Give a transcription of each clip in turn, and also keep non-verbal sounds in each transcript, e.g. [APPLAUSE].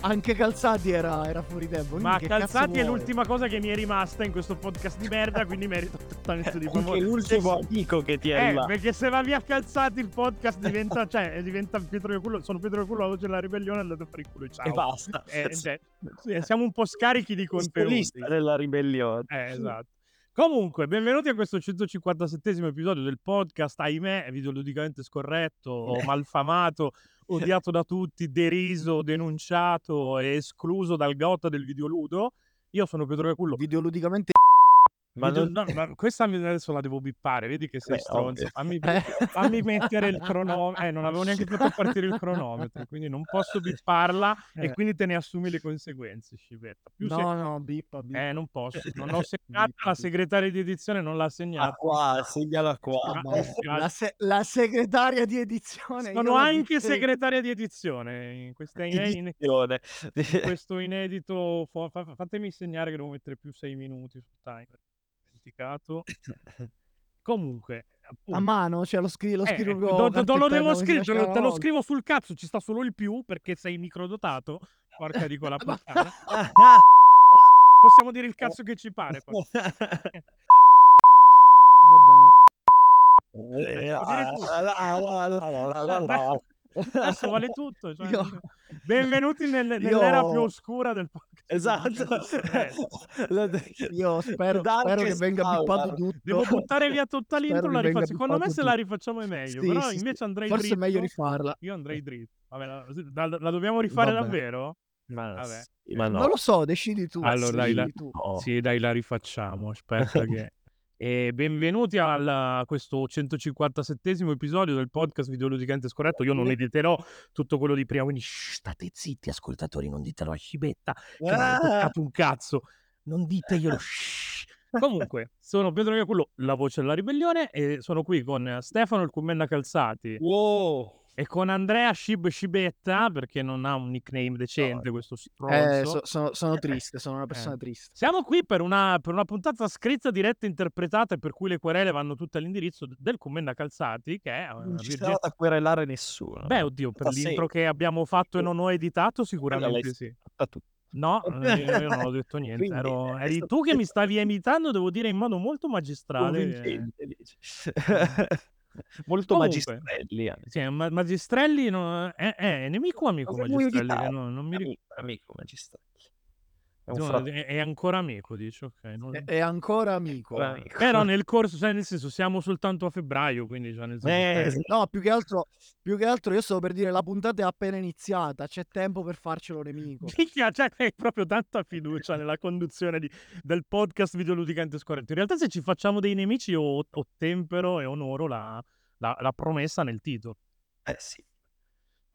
anche Calzati era, era fuori tempo. Ma Calzati è l'ultima cosa che mi è rimasta in questo podcast di merda, quindi merito trattamento [LAUGHS] di favore. l'ultimo amico che ti è Eh, perché se va via Calzati il podcast diventa, cioè, diventa Pietro del culo, sono Pietro del culo, la voce della ribellione, andate a fare il culo, ciao. E basta. Eh, [LAUGHS] cioè, sì, siamo un po' scarichi di contenuti. Lista della ribellione. Eh, esatto. Comunque, benvenuti a questo 157 episodio del podcast, ahimè, videoludicamente scorretto, [LAUGHS] malfamato, odiato da tutti, deriso, denunciato e escluso dal gota del videoludo. Io sono Pietro Cacullo. Videoludicamente Ma non- no, ma questa mi- adesso la devo bippare, vedi che sei Beh, stronzo. ovvio. Fammi, [LAUGHS] Eh. [LAUGHS] fammi mettere il cronometro. Eh, non avevo neanche fatto partire il cronometro, quindi non posso [LAUGHS] bipparla e Eh. quindi te ne assumi le conseguenze, Scivetta. Più se- No, no, bippa, bippa. eh, non posso. Non ho segnato, la segretaria di edizione non l'ha Ah, segnato. qua, segnala qua. Ah, Ma- eh, la, se- la segretaria di edizione. io Sono la anche bipperei. segretaria di edizione in, questa ine- in- Edizione. in questo inedito. fo- fa- fatemi segnare che devo mettere più 6 minuti sul timer. Dimenticato. [COUGHS] Comunque, A appunto, mano, cioè lo, scri- lo eh, scrivo do- con do- do- lo devo scrivere, te lo, te lo scrivo sul cazzo, ci sta solo il più perché sei microdotato. Porca di quella puttana. [LAUGHS] Possiamo dire il cazzo che ci pare. [LAUGHS] Va bene. [LAUGHS] [LAUGHS] Adesso vale tutto. cioè, Io- Benvenuti nel- [LAUGHS] Io- nell'era più oscura del podcast. Esatto. [LAUGHS] Io spero, spero che venga bippato tutto. Devo buttare via tutta l'intro. La rifaccio. Secondo me, bippato se la tutto. rifacciamo è meglio. Sì, però sì, invece sì. andrei Forse dritto. è meglio rifarla. Io andrei dritto. Vabbè, la, la- la dobbiamo rifare Vabbè. davvero? Ma, Vabbè. sì, ma no. Non lo so, decidi tu. Allora, dai, la- tu. No. Sì, dai, la rifacciamo. Aspetta che. E benvenuti al- a questo 157 episodio del podcast Videoludicamente Scorretto. Io non editerò tutto quello di prima, quindi shh, state zitti, ascoltatori, non ditelo a Scibetta che non Ah! ho toccato un cazzo. Non diteglielo. Comunque, sono Pietro Iacullo, la voce della ribellione, e sono qui con Stefano il Commenda Calzati Wow. E con Andrea Scib Scibetta, perché non ha un nickname decente questo stronzo. Eh, so- sono, sono triste, sono una persona Eh. triste. Siamo qui per una, per una puntata scritta, diretta, interpretata e per cui le querele vanno tutte all'indirizzo del Commenda Calzati, che è Non una ci virgin- sarà da querelare nessuno. Beh, oddio, per Da l'intro che abbiamo fatto e non ho editato, sicuramente sì. fatta tu. No, [LAUGHS] eh, io io non ho detto niente. Quindi, Ero- eri tu che mi stavi imitando, devo dire, in modo molto magistrale. eh. Convincente. Molto Comunque. magistrelli. anche. Sì, ma- Magistrelli no- è, è nemico o amico Cosa Magistrelli? no- non mi ricordo. Amico, amico magistrelli. È un No, è, ancora amico, dici, ok. non- È, è ancora amico. amico. Però [LAUGHS] nel corso, cioè, nel senso, siamo soltanto a febbraio, quindi cioè, nel senso, Eh, eh, sì. No, più che altro, più che altro io stavo per dire la puntata è appena iniziata, c'è tempo per farcelo nemico. [LAUGHS] Minchia, cioè, hai proprio tanta fiducia nella conduzione di- del podcast videoludicante scorretto. In realtà, se ci facciamo dei nemici, io ottempero e onoro la, la- la promessa nel titolo. Eh sì.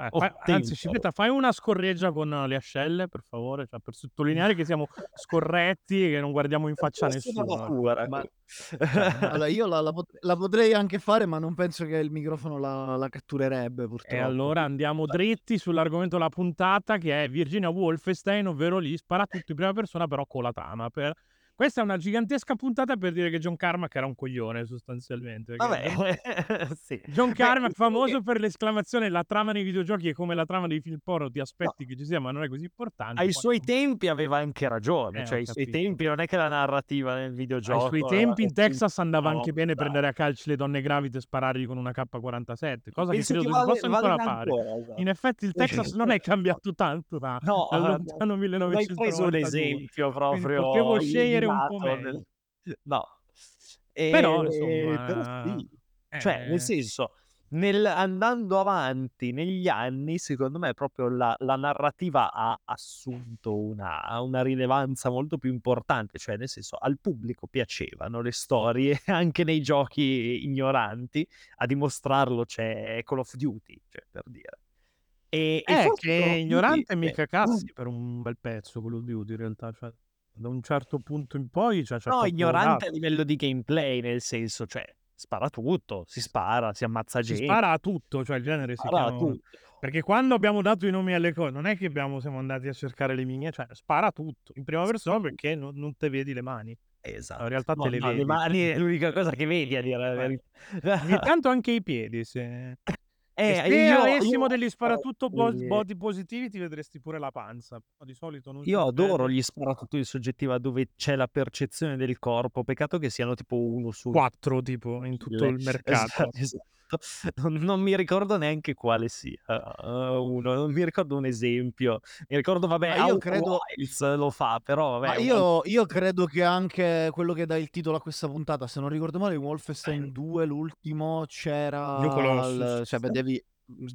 Eh, fai- Ottempero. anzi, Scipetta, fai una scorreggia con le ascelle, per favore, cioè, per sottolineare che siamo scorretti e che non guardiamo in faccia a Nessuna nessuno. paura. Ma- [LAUGHS] Allora, io la, la pot- la potrei anche fare, ma non penso che il microfono la, la catturerebbe, purtroppo. E allora andiamo dritti sull'argomento della puntata che è Virginia Wolfenstein, ovvero lì spara tutto in prima persona però con la trama. Per... Questa è una gigantesca puntata per dire che John Carmack era un coglione sostanzialmente. perché Vabbè, [LAUGHS] sì. John Carmack, famoso che per l'esclamazione la trama nei videogiochi è come la trama dei film porno, ti aspetti che ci sia ma non è così importante. Ai Poi- suoi tempi aveva anche ragione, Eh, cioè ai suoi tempi non è che la narrativa nel videogioco... Ai suoi tempi in Texas andava no, anche bene dai. prendere a calci le donne gravide e sparargli con una K47, cosa Penso che credo che vale- possa ancora valga fare. ancora, esatto. In effetti il Texas non è cambiato tanto da, [LAUGHS] No, dal lontano non hai preso un 1992. esempio proprio potevo scegliere un po' illuminato meglio. nel- [LAUGHS] No. E- Però, insomma, però sì. eh, Cioè, nel senso, nel- andando avanti negli anni, secondo me proprio la, la narrativa ha assunto una, una rilevanza molto più importante, cioè nel senso al pubblico piacevano le storie [LAUGHS] anche nei giochi ignoranti, a dimostrarlo c'è Call of Duty, cioè, per dire. E, e è forse che è ignorante Duty- mica eh, cazzi per un bel pezzo quello di Duty in realtà, cioè, da un certo punto in poi cioè, No, ignorante a livello di gameplay, nel senso, cioè, spara tutto, si spara, si ammazza si gente. spara a tutto, cioè il genere si spara chiama tutto. Perché quando abbiamo dato i nomi alle cose, non è che abbiamo, siamo andati a cercare le mine, cioè spara tutto in prima persona perché non, non te vedi le mani. Esatto. In realtà No, te le no, vedi. le mani è l'unica cosa che vedi a dire la Eh. verità. Ogni tanto anche i piedi. Se... [LAUGHS] Eh, se io avessimo io degli sparatutto ehm body positivi ti vedresti pure la panza, ma di solito non Io adoro gli sparatutto di soggettiva dove c'è la percezione del corpo, peccato che siano tipo 1 su 4 tipo in tutto 1000. il [LAUGHS] mercato. Esa esatto. [LAUGHS] Non non mi ricordo neanche quale sia, uhm, uno, non mi ricordo un esempio. Mi ricordo vabbè Ma io credo Wilds lo fa, però Ma vabbè un io io credo che anche quello che dà il titolo a questa puntata, se non ricordo male, in Wolfenstein 2 l'ultimo c'era New il Colossus. cioè vedevi mhmm, de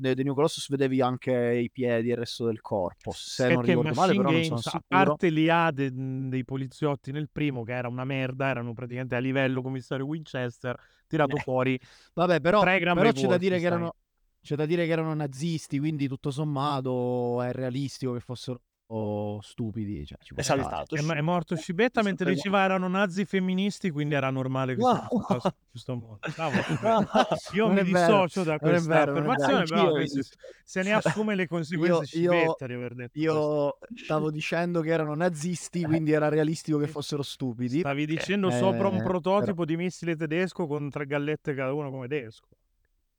The New Colossus vedevi anche i piedi e il resto del corpo, se non Perché ricordo male, però non sono Games, a parte l'IA de mhmm, dei poliziotti nel primo che era una merda, erano praticamente a livello commissario Winchester, tirato Eh. fuori Vabbè, però 3 grammi però c'è da dire che erano c'è da dire che erano nazisti, quindi tutto sommato è realistico che fossero stupidi, cioè ci È saltato È, è morto Scibetta È mentre stato diceva erano nazi femministi, quindi era normale che. Bravo [LAUGHS] Scibetta. Io mi dissocio da questa vero, affermazione, però dis se ne assume le [LAUGHS] Io conseguenze io Scibetta di aver detto questo. io stavo dicendo che erano nazisti, quindi era realistico che fossero stupidi. Stavi dicendo sopra un Eh, però prototipo di missile tedesco con tre gallette cada uno come tedesco.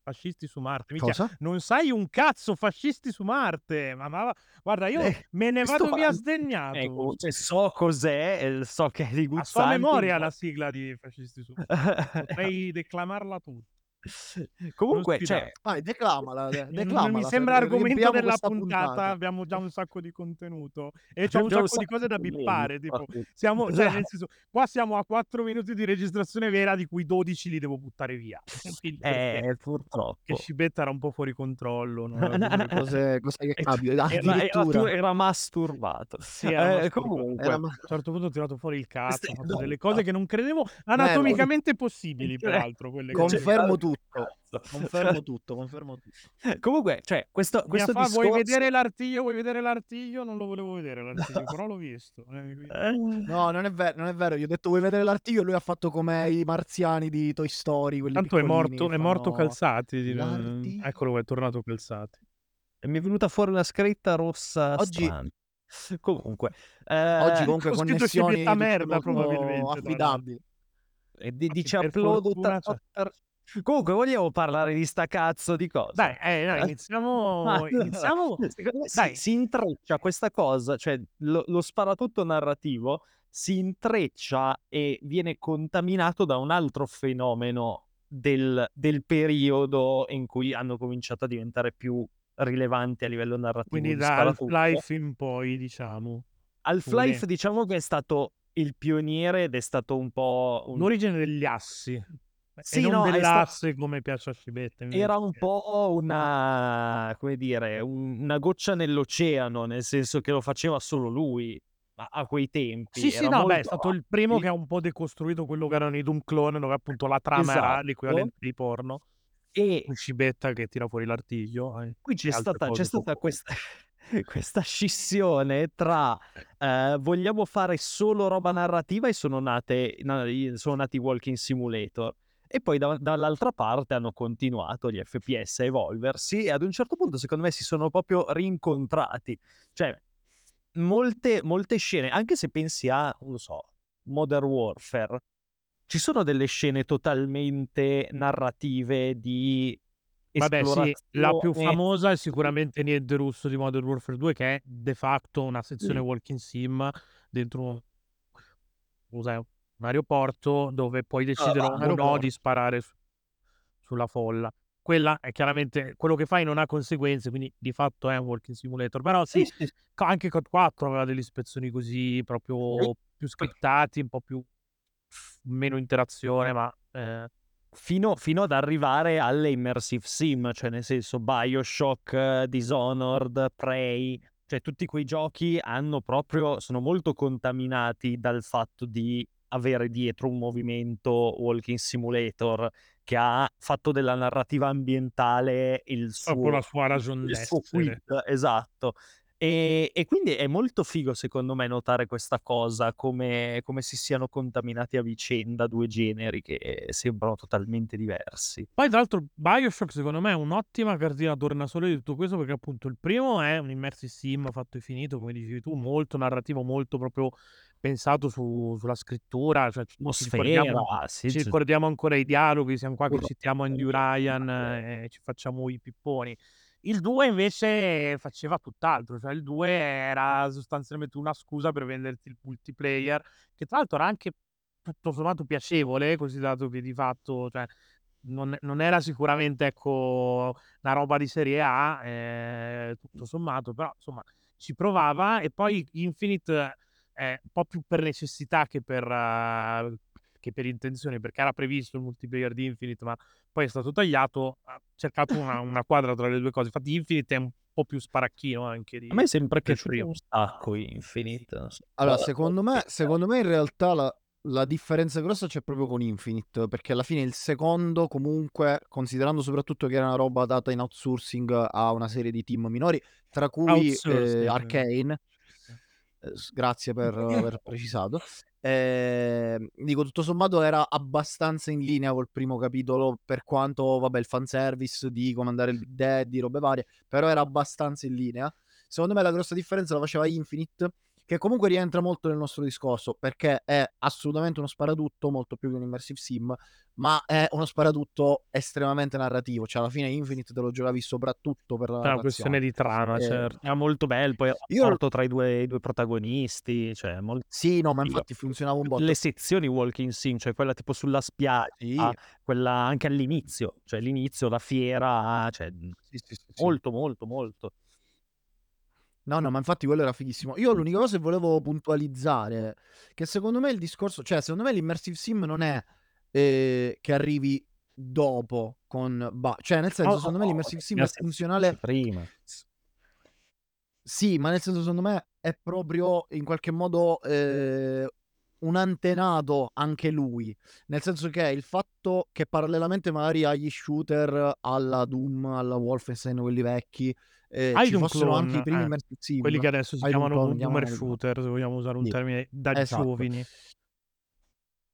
Fascisti su Marte. Cosa? non sai un cazzo, fascisti su Marte. Ma, ma- guarda, io Eh, me ne vado via sdegnato. ecco, cioè so cos'è, e so che è di A sua Guzzanti, memoria ma la sigla di fascisti su Marte. [LAUGHS] Potrei declamarla tutta. [LAUGHS] Comunque, cioè. Vai, declamala, [LAUGHS] declamala. mi se sembra argomento della puntata, puntata. abbiamo già un sacco di contenuto e c'è un sacco di cose da bippare. Tipo, siamo, [LAUGHS] cioè, nel senso, qua siamo a 4 minuti di registrazione vera, di cui 12 li devo buttare via. Quindi perché? Eh, Che purtroppo. Scibetta era un po' fuori controllo. di- Cos'è, cos'è che capita? Era, era, tu- Addirittura. era masturbato. Sì, era Eh, masturbato. comunque, Era A ma- un certo punto ho tirato fuori il cazzo, ho fatto no, delle cose che non credevo anatomicamente possibili, Cioè, peraltro. Quelle cose. Confermo tutto. Confermo tutto, confermo tutto. [LAUGHS] Comunque, cioè, questo, questo fa, vuoi discorso... vedere l'artiglio? Vuoi vedere l'artiglio? Non lo volevo vedere l'artiglio, [LAUGHS] però l'ho visto. eh, Eh, No, non è vero, non è vero. Gli ho detto vuoi vedere l'artiglio e lui ha fatto come i marziani di Toy Story, quelli Tanto è morto, che è morto fanno Calzati. di- l'artiglio. Eccolo è tornato Calzati. E mi è venuta fuori una scritta rossa Oggi- strana. [LAUGHS] Comunque, Oggi eh, comunque ho scritto connessioni merda, probabilmente, tra affidabili. e di- Infatti, dice upload ta- Comunque, vogliamo parlare di sta cazzo di cosa? Dai, eh, dai, Eh? [LAUGHS] iniziamo. Iniziamo. me si, Dai. si intreccia questa cosa, cioè lo, lo sparatutto narrativo si intreccia e viene contaminato da un altro fenomeno del, del periodo in cui hanno cominciato a diventare più rilevanti a livello narrativo. Quindi da. Half-Life in poi, diciamo. Half-Life diciamo che è stato il pioniere ed è stato un po' un- L'origine degli assi. Sì, e non no, è sta- dell'asse come piace a Scibetta. invece. era un po' una, come dire, un- una goccia nell'oceano, nel senso che lo faceva solo lui a, a quei tempi. Sì, sì, era no, beh, è molto stato il primo che ha un po' decostruito quello che erano i Doom Clone, dove appunto la trama era Esatto. l'equivalente di porno. E Scibetta che tira fuori l'artiglio. eh, qui c'è stata, c'è stata questa, [LAUGHS] questa scissione tra eh, vogliamo fare solo roba narrativa e sono, nate, na- sono nati i Walking Simulator. E poi da- dall'altra parte hanno continuato gli FPS a evolversi e ad un certo punto secondo me si sono proprio rincontrati. Cioè, molte, molte scene, anche se pensi a, non lo so, Modern Warfare, ci sono delle scene totalmente narrative di Vabbè, sì, la più famosa è sicuramente Niente Russo di Modern Warfare 2, che è de facto una sezione walking sim dentro un, un aeroporto dove puoi decidere va, o no di sparare su- sulla folla. Quella è chiaramente quello che fai non ha conseguenze, quindi di fatto è un walking simulator. Però sì, Sì, sì, anche COD 4 aveva delle ispezioni così proprio più scriptati, un po' più meno interazione, ma eh, fino, fino ad arrivare alle immersive sim, cioè nel senso Bioshock, Dishonored, Prey, cioè tutti quei giochi hanno proprio, sono molto contaminati dal fatto di avere dietro un movimento walking simulator che ha fatto della narrativa ambientale il proprio suo, la sua ragion d'essere. quid, esatto. E, e quindi è molto figo secondo me notare questa cosa, come, come si siano contaminati a vicenda due generi che sembrano totalmente diversi. Poi, tra l'altro, Bioshock secondo me è un'ottima cartina tornasole di tutto questo perché, appunto, il primo è un immersive sim fatto e finito, come dicevi tu, molto narrativo, molto proprio pensato su sulla scrittura, cioè ci ci ricordiamo sì, ci ricordiamo ancora i dialoghi, siamo qua che citiamo Andy Ryan e ci facciamo i pipponi. Il 2 invece faceva tutt'altro, cioè il 2 era sostanzialmente una scusa per venderti il multiplayer, che tra l'altro era anche tutto sommato piacevole, considerato che di fatto, cioè non non era sicuramente, ecco, una roba di serie A, ehm, tutto sommato, però insomma ci provava e poi Infinite è un po' più per necessità che per che per intenzione, perché era previsto il multiplayer di Infinite, ma poi è stato tagliato, ha cercato una [LAUGHS] una quadra tra le 2 cose. Infatti Infinite è un po' più sparacchino anche di A me è sempre piaciuto un sacco Infinite, so. Allora, secondo me secondo me in realtà la la differenza grossa c'è proprio con Infinite, perché alla fine il secondo comunque, considerando soprattutto che era una roba data in outsourcing a una serie di team minori, tra cui, ehm, Arcane grazie per [LAUGHS] aver precisato. Ehm, dico tutto sommato era abbastanza in linea col primo capitolo, per quanto vabbè il fanservice di comandare il Big Daddy, robe varie, però era abbastanza in linea. Secondo me la grossa differenza la faceva Infinite, che comunque rientra molto nel nostro discorso, perché è assolutamente uno sparatutto, molto più che un immersive sim, ma è uno sparatutto estremamente narrativo, cioè alla fine Infinite te lo giocavi soprattutto per la Per una questione di trama, Ehm certo. Era molto bello, poi Io rapporto tra i due i 2 protagonisti, cioè mol Sì, no, ma infatti funzionava un botto. Le sezioni walking sim, cioè quella tipo sulla spiaggia, Sì. quella anche all'inizio, cioè l'inizio, la fiera, cioè, sì, sì. molto, molto, molto. No, no, ma infatti quello era fighissimo. Io l'unica cosa che volevo puntualizzare, che secondo me il discorso cioè secondo me l'immersive sim non è, ehm, che arrivi dopo con ba cioè nel senso No, secondo no, me l'immersive sim è funzionale prima. sì, ma nel senso secondo me è proprio in qualche modo, ehm, un antenato anche lui, nel senso che il fatto che parallelamente magari agli shooter, alla Doom, alla Wolfenstein, quelli vecchi, Ai ci fossero anche Clone, i primi eh, immersive sim. quelli che adesso si Doom chiamano Clone, boomer shooter, se vogliamo usare un Sì, termine da esatto. giovani.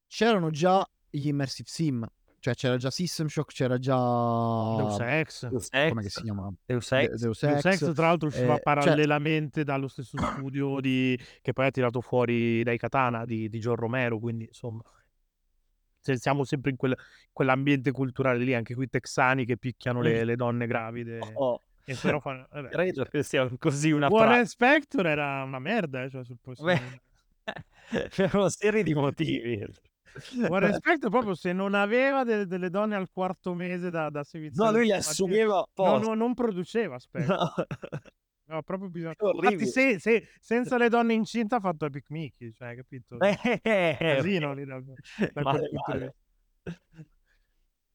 C'erano già gli immersive sim, cioè c'era già System Shock, c'era già Deus Ex. Deus Ex, si chiama? Deus De Ex. Deus Deus Ex, Ex tra l'altro usciva ehm, cioè parallelamente dallo stesso studio di che poi ha tirato fuori dai Katana di di John Romero, quindi insomma se siamo sempre in quel quell'ambiente culturale lì, anche qui texani che picchiano le le donne gravide Oh, e però fanno vabbè. credo che sia così una fra Warren Spector era una merda, eh, cioè sul Beh, [LAUGHS] per una serie di motivi. Warren [LAUGHS] Spector proprio se non aveva de delle donne al quarto mese da da No, seviziare lui le assumeva no, no, non produceva Spector. No. Proprio bisogno infatti se se senza le donne incinta ha fatto Epic Mickey, cioè capito? Eh, Casino lì da da quel male, male.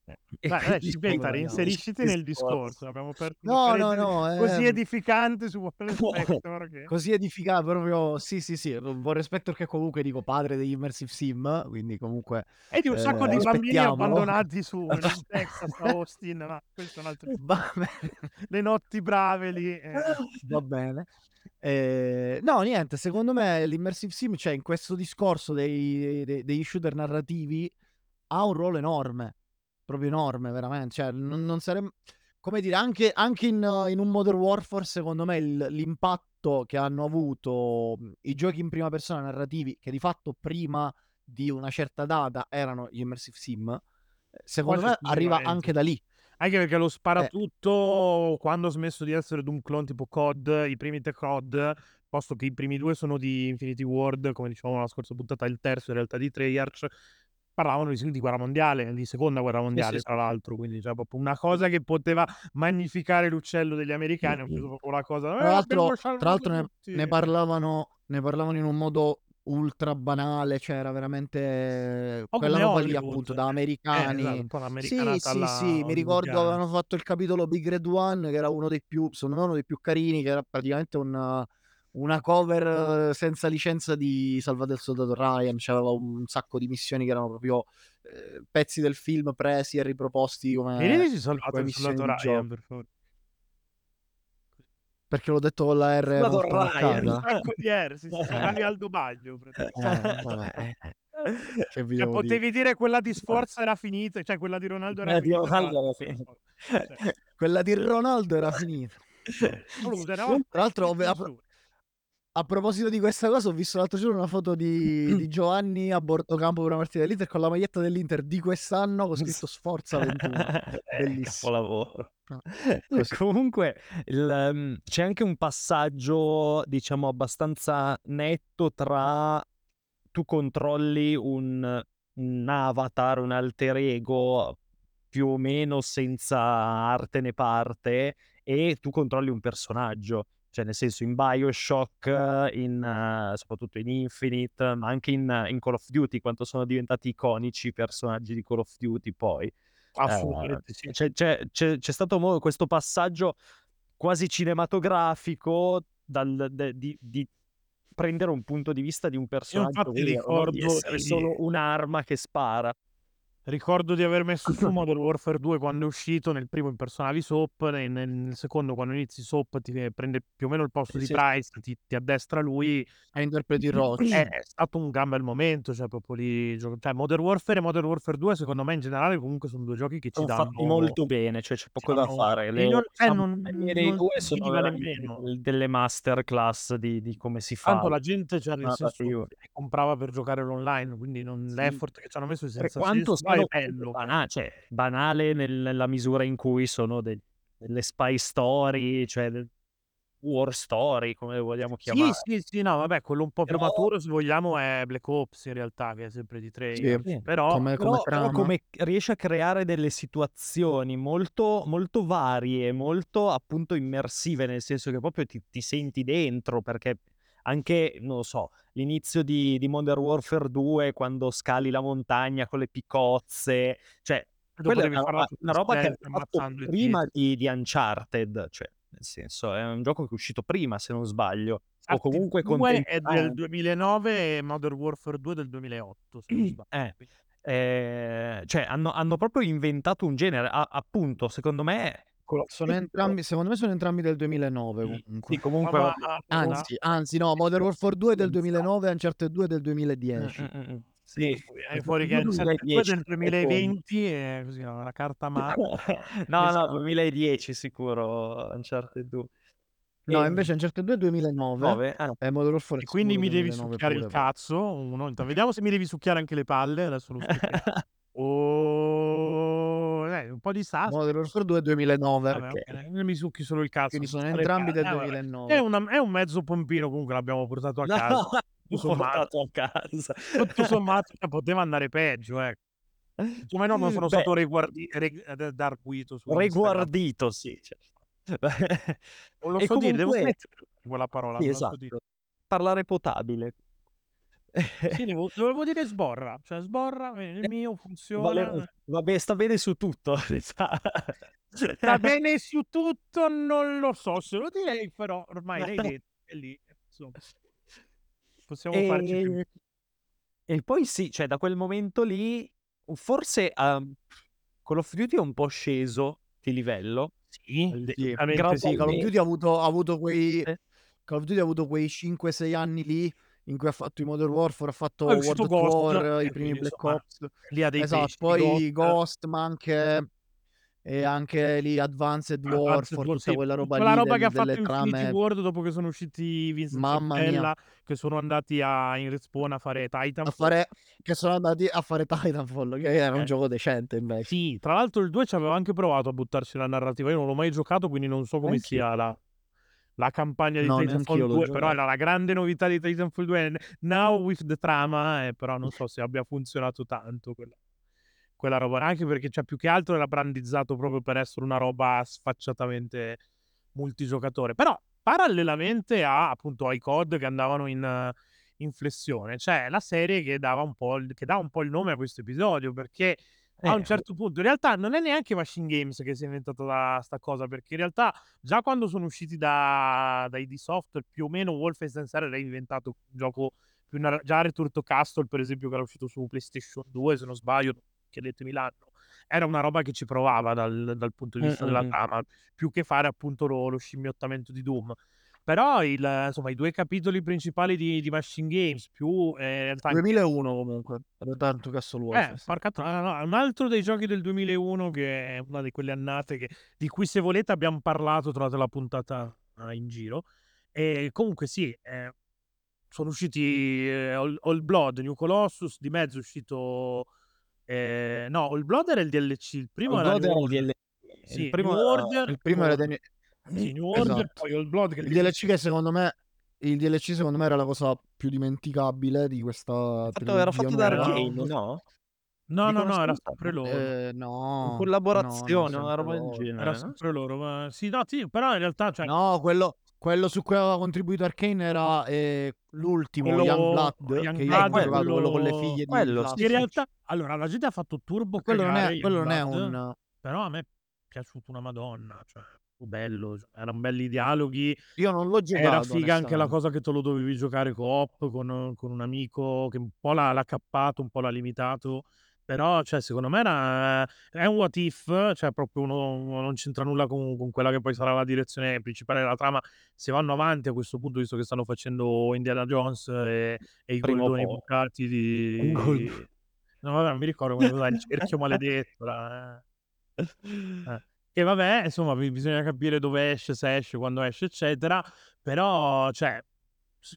Eh. E Dai, dai, quindi guadagniamo. reinserisciti nel discorso. Abbiamo una No, no, no, così ehm edificante su Warren [LAUGHS] Spector che Così edifica proprio sì, sì, sì, Warren Spector che comunque dico padre degli immersive sim, quindi comunque, e di un sacco ehm, di bambini abbandonati su [LAUGHS] Texas, a Austin, ma questo è un altro Va bene. le notti brave lì, eh. Va bene. Ehm, no niente, secondo me l'immersive sim, cioè in questo discorso dei de degli shooter narrativi ha un ruolo enorme, proprio enorme veramen cioè non non sarem come dire anche anche in in un Modern Warfare secondo me il l'impatto che hanno avuto, mhmm, i giochi in prima persona narrativi, che di fatto prima di una certa data erano gli immersive sim, ehm, secondo Quasi me arriva anche da lì. Anche perché lo Eh. sparatutto quando ha smesso di essere Doom Clone tipo COD, i primi tre COD, posto che i primi 2 sono di Infinity Ward, come dicevamo nella scorsa puntata, il terzo in realtà di Treyarch, parlavano di sì di guerra mondiale, di seconda guerra Sì, mondiale sì, tra sì, sì. l'altro, quindi cioè proprio una cosa che poteva magnificare l'uccello degli americani, preso proprio la cosa: Tra "Eh, l'altro tra l'altro ne tutti". ne parlavano ne parlavano in un modo ultra banale, cioè era veramente po' quella roba lì appunto da Eh, esatto, americani. un po' Sì, sì, sì, mi ricordo avevano fatto il capitolo Big Red One che era uno dei più secondo me uno dei più carini, che era praticamente un una cover senza licenza di Salvate il soldato Ryan, c'aveva un sacco di missioni che erano proprio, ehm, pezzi del film presi e riproposti come ridici Salvate il soldato di Ryan gioco. per favore? Perché l'ho detto con la R Soldato Ryan. sacco di R, sì, sì, sembravi Aldo Baglio Eh, vabbè, eh, eh. Cioè dire? potevi dire quella di Sforza era finita, cioè quella di Ronaldo era Quella di finita, Ronaldo era basta. finita. Cioè, Quella di Ronaldo era finita. No? Tra l'altro a proposito di questa cosa, ho visto l'altro giorno una foto di, [CLEARS THROAT] di Giovanni a bordo campo per una partita dell'Inter con la maglietta dell'Inter di quest'anno con scritto [LAUGHS] Sforza 21. Eh, Bellissimo. capolavoro. No, [LAUGHS] così. Comunque il, mm, c'è anche un passaggio, diciamo, abbastanza netto tra tu controlli un, un avatar, un alter ego più o meno senza arte né parte e tu controlli un personaggio. Cioè, nel senso, in Bioshock, in, eh, soprattutto in Infinite, ma anche in, in Call of Duty, quanto sono diventati iconici i personaggi di Call of Duty poi. Eh, Assolutamente sì. c'è, c'è- c'è- c'è stato mo- questo passaggio quasi cinematografico dal- de- di, di prendere un punto di vista di un personaggio vero, no? di ricordo essere solo un'arma che spara. Ricordo di aver messo su [LAUGHS] Modern Warfare 2 quando è uscito, nel primo impersonavi Soap, nel, nel secondo quando inizi Soap ti prende più o meno il posto Sì, di sì. Price, ti, ti addestra lui, E interpreti Roach. [CLEARS THROAT] è, è stato un gran bel momento, cioè proprio lì, cioè Modern Warfare e Modern Warfare 2 secondo me in generale comunque sono due giochi che ci Sono danno... fatti molto bene, cioè c'è poco da fare. e non- eh, non- non due sono nemmeno. del- delle masterclass di, di come si fa. Tanto la gente, cioè, nel senso, narrativo. comprava per giocare online, quindi non- Sì. l'effort che ci hanno messo è senza senso, è bello. bana- cioè, banale nel- nella misura in cui sono de- delle spy story, cioè war story, come le vogliamo Sì, chiamare. sì, sì, no, vabbè, quello un po' più Però- maturo, se vogliamo, è Black Ops in realtà, che è sempre di Treyarch. Sì. Però, Come- Però, però trama. come riesce a creare delle situazioni molto, molto varie, molto appunto immersive, nel senso che proprio ti, ti senti dentro, perché anche, non lo so, l'inizio di, di Modern Warfare 2, quando scali la montagna con le picozze, cioè quella è una roba, una roba che i prima di, di Uncharted, cioè nel senso è un gioco che è uscito prima, se non sbaglio, o comunque 2 è del contemporaneo. 2009 e Modern Warfare 2 del 2008, se non [CLEARS THROAT] sbaglio. Eh, eh, cioè hanno, hanno proprio inventato un genere, a- appunto, secondo me... con- Sono entrambi, secondo me sono entrambi del 2009 comunque. Sì, comunque... Ma- ma- Anzi, anzi no, Modern Warfare 2 è del 2009 Uncharted 2 è del 2010. Mm, mm, mm. Sì, È fuori che è il 2 del 2020 è così, no, la carta madre. [LAUGHS] [LAUGHS] no, no, Esatto. 2010 sicuro, Uncharted 2. No, E- invece Uncharted 2 è 2009 9? Ah, no. e Modern Warfare E è quindi mi devi 2009 succhiare il pure. cazzo. Uno. Intanto, Vediamo se mi devi succhiare anche le palle. Adesso lo scopriremo. [LAUGHS] Oh, un po' di sasso. Modern Warfare 2 è 2009. Vabbè, ok. ok, Mi succhi solo il cazzo. Quindi sono entrambi del. Eh, vabbè. 2009. È, una- è un mezzo pompino comunque l'abbiamo portato a casa. [LAUGHS] No, Tutto l'ho sommato, a casa. tutto [LAUGHS] sommato cioè, poteva andare peggio. Ecco. Come no, non sono Beh, stato riguardi- reg- eh, darguito. Riguardito, sì. certo. Non lo so dire, devo comunque- smettere quella parola. Sì, esatto. dire. Parlare potabile. Sì, devo, dovevo dire sborra. Cioè, sborra, eh, il mio funziona. Vale- vabbè, sta bene su tutto. [LAUGHS] Sta bene su tutto, non lo so se lo direi, però ormai l'hai [LAUGHS] detto, è lì, insomma. Possiamo farci più. E... e poi sì, cioè da quel momento lì, forse um, Call of Duty è un po' sceso di livello. Sì, Sì, sì, Call of. Duty ha avuto, ha avuto quei Eh. Call of Duty ha avuto quei 5-6 anni lì in cui ha fatto i Modern Warfare, ha fatto è World at Ghost, War, e i primi Black Ops. Lì ha dei Esatto, pesci, poi Ghost, Ghost, ma anche e anche lì Advanced Advanced Warfare, War, tutta sì, quella roba quella lì roba del- che ha fatto delle Infinity trame. World dopo che sono usciti Vincent Mamma mia. Bella, che sono andati a, in respawn a fare Titanfall. A fare, che sono andati a fare Titanfall, che era un Eh. gioco decente invece. Sì, tra l'altro il 2 ci aveva anche provato a buttarsi la narrativa. Io non l'ho mai giocato, quindi non so come Anch'io. sia la, la campagna di No, Titanfall neanch'io l'ho 2. Però era la grande novità di Titanfall 2. Now with the trama, eh, però non so se abbia funzionato tanto quella, quella roba. Anche perché cioè, più che altro era brandizzato proprio per essere una roba sfacciatamente multigiocatore. Però parallelamente a appunto ai COD che andavano in, in flessione, c'è la serie che dava un po' il, che dà un po' il nome a questo episodio perché a un Eh, certo punto, in realtà non è neanche Machine Games che si è inventato da sta cosa, perché in realtà già quando sono usciti da, da ID Software, più o meno Wolfenstein 3 era diventato un gioco più narra- già Return to Castle, per esempio, che era uscito su PlayStation 2, se non sbaglio, chiedetemi l'anno, era una roba che ci provava dal, dal punto di vista Mm, della mm, mm. trama, più che fare appunto lo, lo scimmiottamento di Doom. Però il, insomma, i due capitoli principali di, di Machine Games, più eh, realtà 2001 comunque, Return to Castle eh, porca tro- ah, no, un altro dei giochi del 2001 che è una di quelle annate che- di cui se volete abbiamo parlato, trovate la puntata ah, in giro, E comunque sì, ehm, sono usciti, ehm, All All Blood, New Colossus, di mezzo è uscito ehm, no, All Blood era il DLC, il primo All era Blood era il Order. DL Sì, il primo era Order Il primo era Order. Sì, New Order, esatto. poi All Blood che Il DLC che secondo me il DLC secondo me era la cosa più dimenticabile di questa Fatto era fatto da. Arcane, No. no? No, no, era sempre loro. In no, no, no, collaborazione, una roba del genere, Era no? sempre loro, ma sì, no, sì, però in realtà, cioè No, quello quello su cui aveva contribuito Arcane era, ehm, l'ultimo quello Youngblood, Young che io Eh, ho Blood, giocato, quello con le quello figlie di quello, sì, Vlad. in realtà allora la gente ha fatto turbo quello non è quello non è un però a me è piaciuto una madonna, cioè bello, cioè, eran belli i dialoghi, io non l'ho era giocato figa anche la cosa che te lo dovevi giocare co-op con con un amico che un po' l'ha l'ha cappato, un po' l'ha limitato, però cioè secondo me era è un what if, cioè proprio uno non c'entra nulla con con quella che poi sarà la direzione principale della trama. Se vanno avanti a questo punto, visto che stanno facendo Indiana Jones e e i goldoni bucati [LAUGHS] gold di no vabbè, non mi ricordo come il cerchio [LAUGHS] maledetto là, eh. Eh. Che vabbè, insomma, bi bisogna capire dove esce, se esce, quando esce, eccetera. Però, cioè,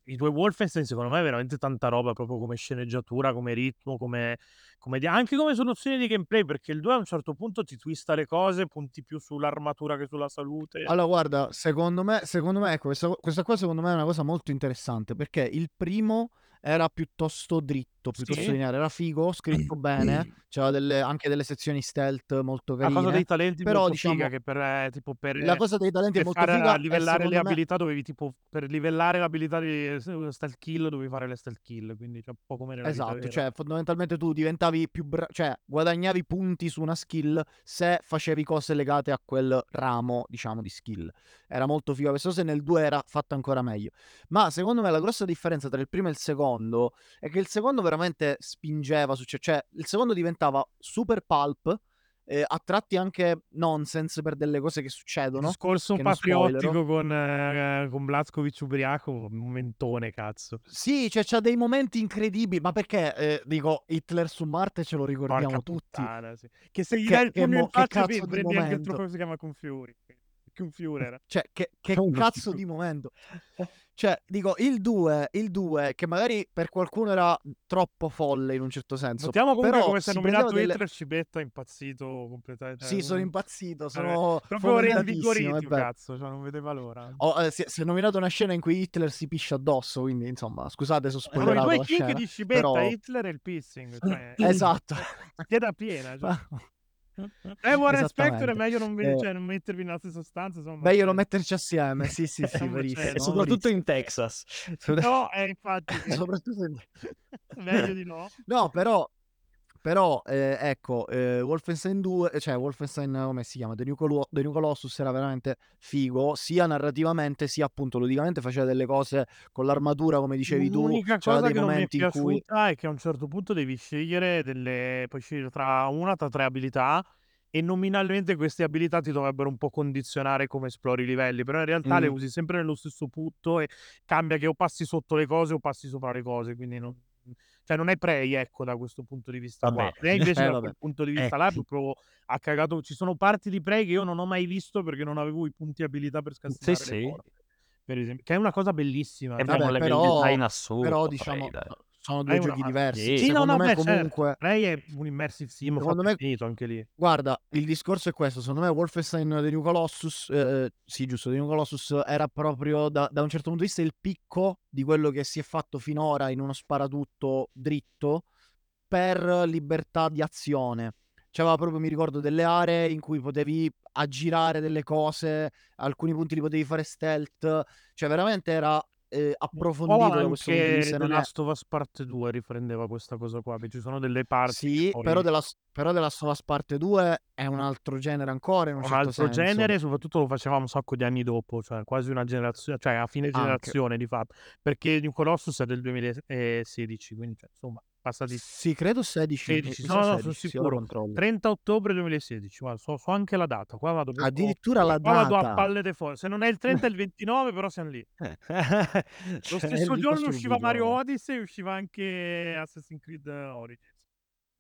i 2 Wolfenstein secondo me è veramente tanta roba, proprio come sceneggiatura, come ritmo, come come dia anche come soluzioni di gameplay, perché il 2 a un certo punto ti twista le cose, punti più sull'armatura che sulla salute. Allora guarda, secondo me secondo me ecco, questa questa qua secondo me è una cosa molto interessante, perché il primo era piuttosto dritto, piuttosto Sì. lineare, era figo, scritto [CLEARS THROAT] bene, c'aveva delle anche delle sezioni stealth molto La cosa dei carine, talenti però molto diciamo figa che per ehm, tipo per la cosa dei talenti è per molto figa e livellare le me abilità dovevi tipo per livellare l'abilità di stealth kill dovevi fare le stealth kill, quindi cioè un po' come nella Esatto, cioè fondamentalmente tu diventavi più bra cioè guadagnavi punti su una skill se facevi cose legate a quel ramo, diciamo, di skill. Era molto figa questa cosa e nel 2 era fatta ancora meglio. Ma secondo me la grossa differenza tra il primo e il secondo è che il secondo veramente spingeva su cioè il secondo diventava super pulp, ehm, a tratti anche nonsense per delle cose che Il succedono, discorso non spoilero. patriottico con ehm, con Blazkowicz ubriaco, un momentone cazzo. Sì, cioè c'ha dei momenti incredibili, ma perché, ehm, dico Hitler su Marte ce lo Porca ricordiamo tutti. puttana, sì. Che se gli dai il pugno in faccia prendi anche il trofeo che si chiama Confury. Confurer. Cioè che che cazzo di momento. Cioè dico il 2 il 2 che magari per qualcuno era troppo folle in un certo senso, Notiamo comunque però come si è nominato delle Hitler Cibetta impazzito completamente. Sì, sono un impazzito, eh, sono proprio fomentatissimo, è rinvigorito cazzo, cioè non vedeva l'ora. Ho ehm, si è si è nominato una scena in cui Hitler si piscia addosso, quindi insomma scusate se ho Sono i spoilerato due la kick scena, di Scibetta, però Hitler e il pissing, cioè [LAUGHS] Esatto. [LAUGHS] piena piena, cioè. Eh, [LAUGHS] Warren Spector è meglio non Ehm cioè non mettervi nella stessa stanza, insomma Meglio non cioè metterci assieme, sì, sì, [LAUGHS] sì, cioè, verissimo, E no soprattutto in Texas. No, eh, infatti [LAUGHS] Soprattutto in meglio di no. No, però però, ehm, ecco, ehm, Wolfenstein 2 cioè Wolfenstein come si chiama? The New Colo The New Colossus era veramente figo, sia narrativamente sia appunto ludicamente, faceva delle cose con l'armatura come dicevi tu, L'unica cosa dei che non mi è in cui piaciuta è che a un certo punto devi scegliere delle puoi scegliere tra una tra 3 abilità e nominalmente queste abilità ti dovrebbero un po' condizionare come esplori i livelli, però in realtà le Mh. usi sempre nello stesso punto e cambia che o passi sotto le cose o passi sopra le cose, quindi non cioè non è Prey, ecco, da questo punto di vista qua. Vabbè. Prey invece Eh, da quel punto di Eh. vista là è proprio ha cagato ci sono parti di Prey che io non ho mai visto perché non avevo i punti abilità per Sì, scassinare le sì. porte, per esempio, che è una cosa bellissima, E cioè abbiamo Vabbè, però però Prey, diciamo dai. Sono Prey 2 è una giochi diversi. Sì. sì, no, Secondo no, me beh, certo. comunque Prey è un immersive sim Secondo me finito anche lì. guarda, il discorso è questo, secondo me Wolfenstein The New Colossus ehm, sì giusto, The New Colossus era proprio da da un certo punto di vista il picco di quello che si è fatto finora in uno sparatutto dritto per libertà di azione. C'aveva proprio mi ricordo delle aree in cui potevi aggirare delle cose, alcuni punti li potevi fare stealth, cioè veramente era, po' approfondito da questo punto di anche vista The Last of Us Part 2 riprendeva questa cosa qua, che ci sono delle parti Sì, però Last però The Last of Us Parte 2 è un altro genere ancora un un certo altro senso. genere soprattutto lo faceva un sacco di anni dopo, cioè quasi una generazio cioè a fine Anche. generazione di fatto, perché New Colossus è del 2016, quindi cioè insomma passati Sì, credo 16, mi 16, mi no, no, sono 16, sì, ora sicuro. controllo. 30 ottobre 2016, guarda, so so anche la data, qua vado proprio Addirittura la qua vado a data. palle de fo se non è il 30 è il 29, però siam [LAUGHS] lì. Lo Cioè, stesso giorno usciva Mario Odyssey, usciva anche Assassin's Creed Origins.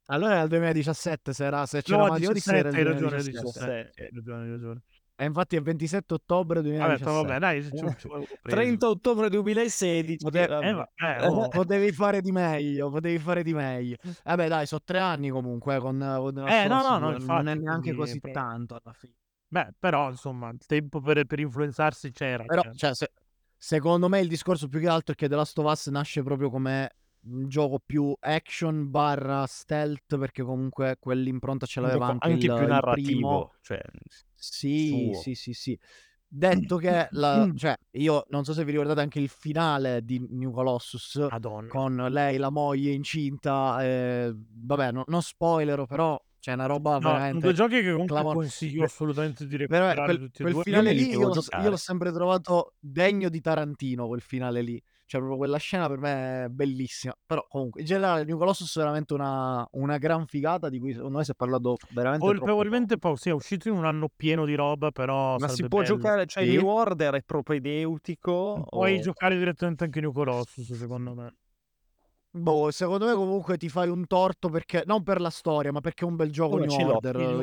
Allora era il 2017, se era se c'era No, Mario Odyssey era 17, il hai ragione, 2017. 17, hai ragione, hai ragione. E infatti è il 27 ottobre Vabbè, to- 2017. vabbè, dai, ci, ci avevo preso. 30 ottobre 2016. Pote- vabbè. Eh, vabbè, oh. Potevi fare di meglio, potevi fare di meglio. Vabbè, dai, sono tre anni comunque con, con Eh, no, no, no, 2, non infatti, è neanche così pro- tanto alla fine. Beh, però, insomma, il tempo per, per influenzarsi c'era. Però, cioè. cioè, se- secondo me il discorso più che altro è che The Last of Us nasce proprio come un gioco più action barra stealth, perché comunque quell'impronta ce l'aveva anche, anche il, più il primo. narrativo. Cioè, Sì, suo. sì, sì, sì. Detto che, la, cioè, io non so se vi ricordate anche il finale di New Colossus Madonna. con lei, la moglie incinta. eh, vabbè, no- non spoiler, però c'è una roba No, sono due veramente. giochi che comunque clamor- consiglio assolutamente di Però recuperare quel, tutti e quel due. finale lì io io l'ho sempre trovato degno di Tarantino, quel finale lì. Cioè, proprio quella scena per me è bellissima. Però, comunque, in generale, New Colossus è veramente una, una gran figata di cui secondo me si è parlato veramente poco. Probabilmente poi sì, è uscito in un anno pieno di roba, però Ma si può bello. giocare, cioè Sì. New Order è propedeutico Puoi o... giocare direttamente anche New Colossus, secondo me. Boh, secondo me comunque ti fai un torto perché non per la storia, ma perché è un bel gioco Come New Order. Io, New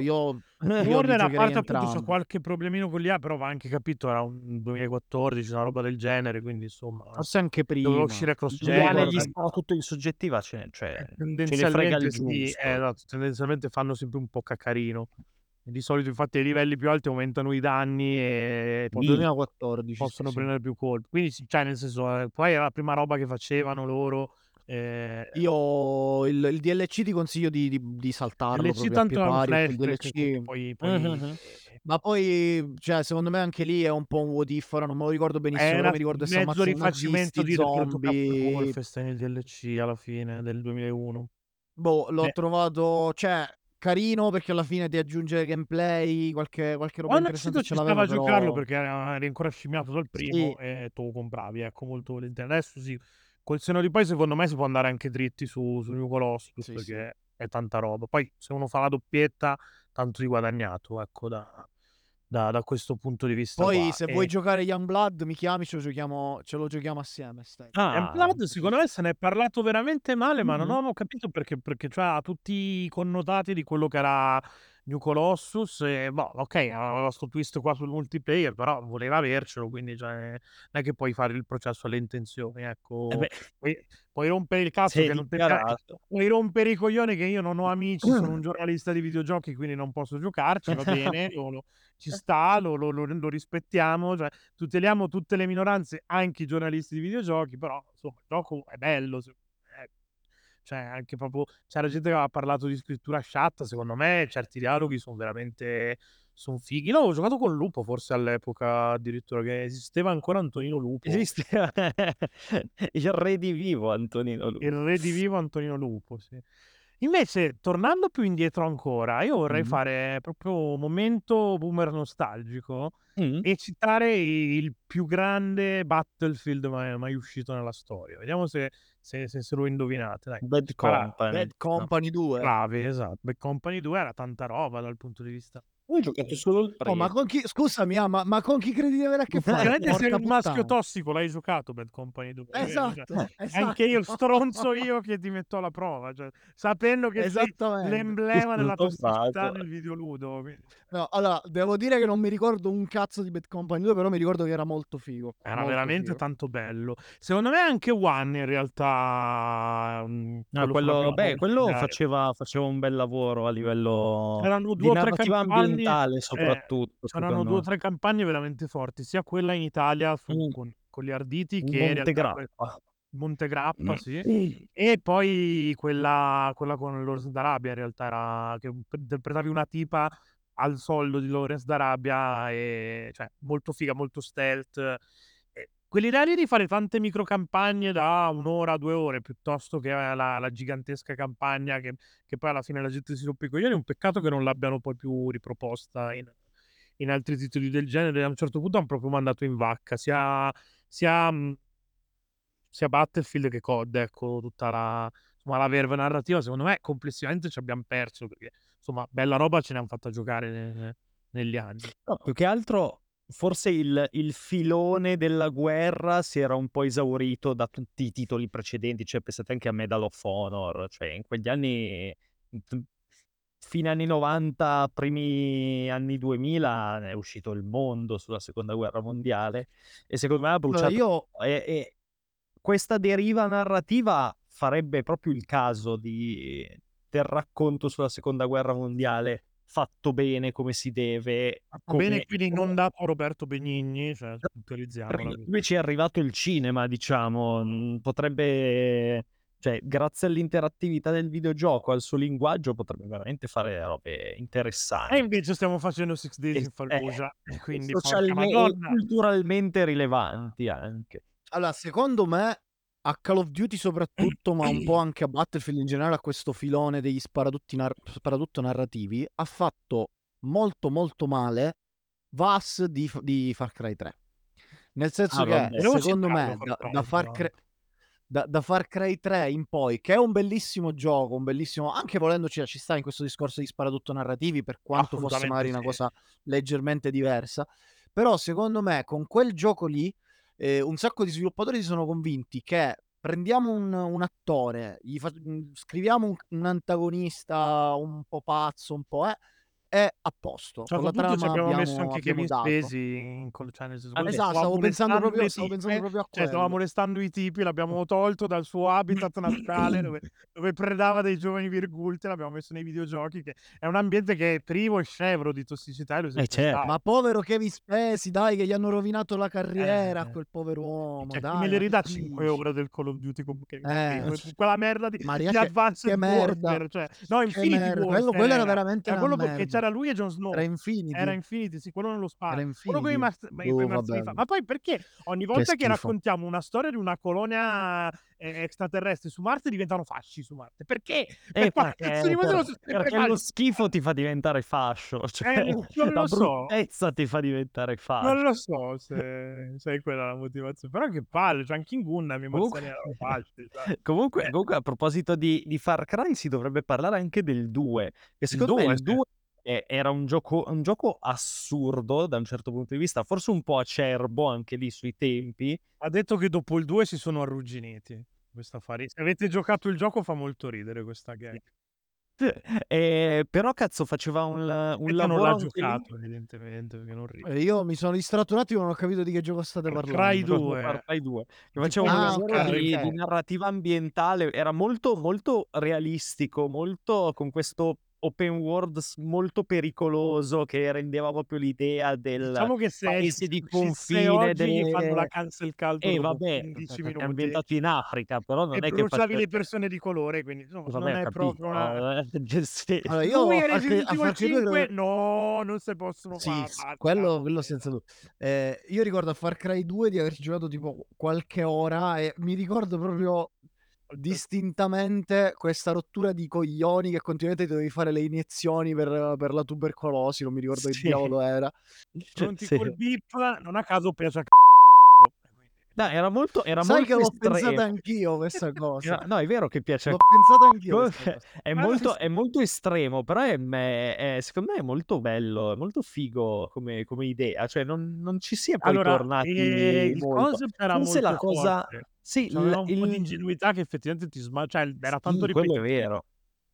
[LAUGHS] io Order a parte appunto c'è entrambi. qualche problemino con l'IA, però va anche capito, era un 2014, una roba del genere, quindi insomma Forse anche prima. doveva uscire cross Gli gen. gli spara tutto in soggettiva, cioè, cioè ce ne frega tendenzialmente sì, eh, esatto, tendenzialmente fanno sempre un po' caccarino. E di solito infatti ai livelli più alti aumentano i danni e Nel possono, 2014. sì, possono sì. prendere più colpi. Quindi sì, cioè nel senso, eh, poi era la prima roba che facevano loro. Eh, Io il, il DLC ti consiglio di, di, di saltarlo DLC tanto pari, DLC... poi, poi Mhm. Ma poi, cioè, secondo me anche lì è un po' un what if, ora non me lo ricordo benissimo, però era mi ricordo si mezzo rifacimento di zombie... Wolfenstein il DLC alla fine del 2001. Boh, l'ho Eh. trovato, cioè, carino perché alla fine ti aggiunge gameplay, qualche, qualche roba Quando interessante ci ce stava l'aveva, a giocarlo però... perché era, eri ancora scimmiato dal primo Sì, e tu lo compravi, ecco, molto volentieri. Adesso sì, col seno di poi secondo me si può andare anche dritti su, su New Colossus sì, sì. perché è tanta roba. Poi se uno fa la doppietta, tanto di guadagnato, ecco, da, da- da questo punto di vista Poi qua. se vuoi E giocare Youngblood mi chiami, ce lo giochiamo, ce lo giochiamo assieme, stai. Ah, Youngblood secondo me se ne è parlato veramente male, ma non Mhm. ho capito perché, perché cioè, ha tutti i connotati di quello che era New Colossus e boh, ok, aveva sto twist qua sul multiplayer, però voleva avercelo, quindi cioè, non è che puoi fare il processo alle intenzioni, eh ecco. beh, Puoi, puoi rompere il cazzo che non te. Puoi rompere i coglioni che io non ho amici, sono un [CLEARS THROAT] giornalista di videogiochi, quindi non posso giocarci, va bene, [LAUGHS] lo- lo- ci sta, lo, lo- rispettiamo, cioè, tuteliamo tutte le minoranze, anche i giornalisti di videogiochi, però insomma il gioco è bello, se- ecco. Cioè anche proprio c'era gente che aveva parlato di scrittura sciatta, secondo me certi dialoghi sono veramente sono fighi. No, ho giocato con Lupo forse all'epoca addirittura che esisteva ancora Antonino Lupo. Esiste [LAUGHS] il re di vivo Antonino Lupo. Il re di vivo Antonino Lupo, sì. Invece, tornando più indietro ancora, io vorrei Mm. fare proprio un momento boomer nostalgico Mm. e citare il più grande Battlefield mai, mai uscito nella storia. Vediamo se, se- se- se lo indovinate. Dai, Bad. Company. Bad. Company 2. Bravi, esatto. Bad Company 2 era tanta roba dal punto di vista. Io ho giocato solo il Oh, ma primo. con chi, scusami, ah, ma, ma con chi credi di avere a che fare? Praticamente sei un maschio tossico, l'hai giocato Bad Company 2. vero? Cioè, Esatto, anche io, esatto. stronzo io che ti metto alla prova, cioè, sapendo che sei l'emblema della tossicità nel videoludo. quindi- No, allora, devo dire che non mi ricordo un cazzo di Bad Company 2, però mi ricordo che era molto figo. Era molto veramente figo. tanto bello. Secondo me anche One in realtà... mm, No, quello quello, beh, quello faceva, faceva un bel lavoro a livello Erano di due o tre narrativa ambientale eh, soprattutto. c'erano secondo due o tre campagne veramente forti, sia quella in Italia su- Mm. con, con gli Arditi che Montegrappa. Montegrappa, Mm. sì. E poi quella, quella con Lawrence d'Arabia in realtà era che interpretavi una tipa al soldo di Lawrence d'Arabia e cioè molto figa, molto stealth. Quell'idea lì di fare tante microcampagne da un'ora, due ore, piuttosto che la, la gigantesca campagna che, che poi alla fine la gente si rompe i coglioni, è un peccato che non l'abbiano poi più riproposta in, in altri titoli del genere. A un certo punto hanno proprio mandato in vacca sia, sia, sia Battlefield che COD, ecco, tutta la, insomma, la verve narrativa, secondo me complessivamente ci abbiamo perso, perché insomma, bella roba ce ne hanno fatta giocare ne- negli anni. No, più che altro forse il, il filone della guerra si era un po' esaurito da tutti i titoli precedenti, cioè pensate anche a Medal of Honor, cioè in quegli anni fine anni 90, primi anni 2000 è uscito Il Mondo sulla seconda guerra mondiale e secondo me ha bruciato io e, e questa deriva narrativa farebbe proprio il caso di, del racconto sulla seconda guerra mondiale fatto bene come si deve Fatto bene, come, quindi come- non dato a Roberto Benigni, cioè utilizziamola. invece è arrivato il cinema diciamo mm, potrebbe cioè grazie all'interattività del videogioco al suo linguaggio potrebbe veramente fare robe E interessanti invece stiamo facendo Six Days e, in eh, Fallujah, e e quindi porca socialme- e madonna. culturalmente rilevanti anche allora, secondo me a Call of Duty soprattutto, ma un po' [CLEARS THROAT] anche a Battlefield in generale, a questo filone degli sparadutti nar- sparatutto narrativi, ha fatto molto molto male VAS di, di Far Cry 3. Nel senso ah che, vabbè secondo me, da, da Far Cry, da, da Far Cry 3 in poi, che è un bellissimo gioco, un bellissimo, anche volendoci ci sta in questo discorso di sparatutto narrativi, per quanto fosse magari una sì. cosa leggermente diversa, però secondo me con quel gioco lì eh, un sacco di sviluppatori si sono convinti che prendiamo un, un attore, fa- mh, scriviamo un, un antagonista un po' pazzo, un po' eh, è a posto. Cioè, Con la ci trama abbiamo messo abbiamo, anche abbiamo Kevin. Spacey in col- cioè, senso, Ah, Esatto, stavo pensando proprio, stavo pensando proprio a cioè quello. molestando i tipi, l'abbiamo [LAUGHS] tolto dal suo habitat naturale [LAUGHS] dove, dove predava dei giovani virgulte, l'abbiamo messo nei videogiochi, che è un ambiente che è privo e scevro di tossicità e eh certo. Ma povero Kevin Spacey, dai, che gli hanno rovinato la carriera a Eh, quel povero uomo, cioè, dai, me le ridà 5 dici? ore del Call of Duty con Kevin Eh, Spacey, quella merda di, Maria, di che, merda, Warfare, cioè, no, Infinity merda, Warfare quello era era, veramente era una merda. C'era lui e Jon Era Snow. Era Infinity, Infinity, sì, quello nello era spazio. Quello con i, ma- i Oh, vabbè, fa- Ma poi perché ogni che volta che schifo. raccontiamo una storia di una colonia eh, extraterrestre su Marte diventano fasci su Marte? Perché? Per Eh, cazzo perché, per- sempre perché lo schifo ti fa diventare fascio, [LAUGHS] cioè Eh, non la lo so. bruttezza ti fa diventare Non fascio. lo so se, se è quella la motivazione. Però che palle, cioè anche in Gundam i Comunque, fasci. Cioè. [LAUGHS] comunque, Eh, comunque, a proposito di, di Far Cry si dovrebbe parlare anche del 2, che il secondo me 2, il sì. 2 è- era un gioco, un gioco assurdo da un certo punto di vista, forse un po' acerbo anche lì sui tempi, Ha detto che dopo il 2 si sono arrugginiti. Questo affare. Se avete giocato il gioco fa molto ridere questa gag. [LAUGHS] Eh, però cazzo faceva un, un Aspetta non lavoro l'ha anche lì. giocato, evidentemente, perché non ride. Eh, Io mi sono distratto un attimo, non ho capito di che gioco state Cry parlando. Far 2 Cry 2 che faceva un Ah, lavoro ok, di, di narrativa ambientale era molto molto realistico molto con questo open world molto pericoloso che rendeva proprio l'idea del Diciamo che se paese di confine oggi gli fanno la delle... cancel culture eh vabbè 15 perché è minuti ambientato in Africa però e non è che bruciavi le persone di colore, quindi insomma, non vabbè ho è capito proprio una... eh, [LAUGHS] senso- Allora, io Lui a e Far Cry, Resident a Evil Far Cry 2 5 credo- no, non si possono Sì, fare. quello, quello senza dubbio. Eh, io ricordo a Far Cry 2 di averci giocato tipo qualche ora e mi ricordo proprio distintamente questa rottura di coglioni che continuamente dovevi fare le iniezioni per, per la tubercolosi, non mi ricordo che sì, diavolo era. Pronti sì. col beep, non a caso piace a c***o. No, era molto era Sai molto che l'ho pensata estremo anch'io questa [LAUGHS] cosa. Era- no è vero che piace L'ho pensata anch'io [LAUGHS] è molto, è molto estremo, però è, è- è- secondo me è molto bello, è molto figo come, come idea, cioè non, non ci si è poi Allora, tornati eh, il molto. concept era Forse molto la cosa, forte. sì, C'aveva l- un po' di il, ingenuità che effettivamente ti sma... cioè era tanto sì, quello è vero.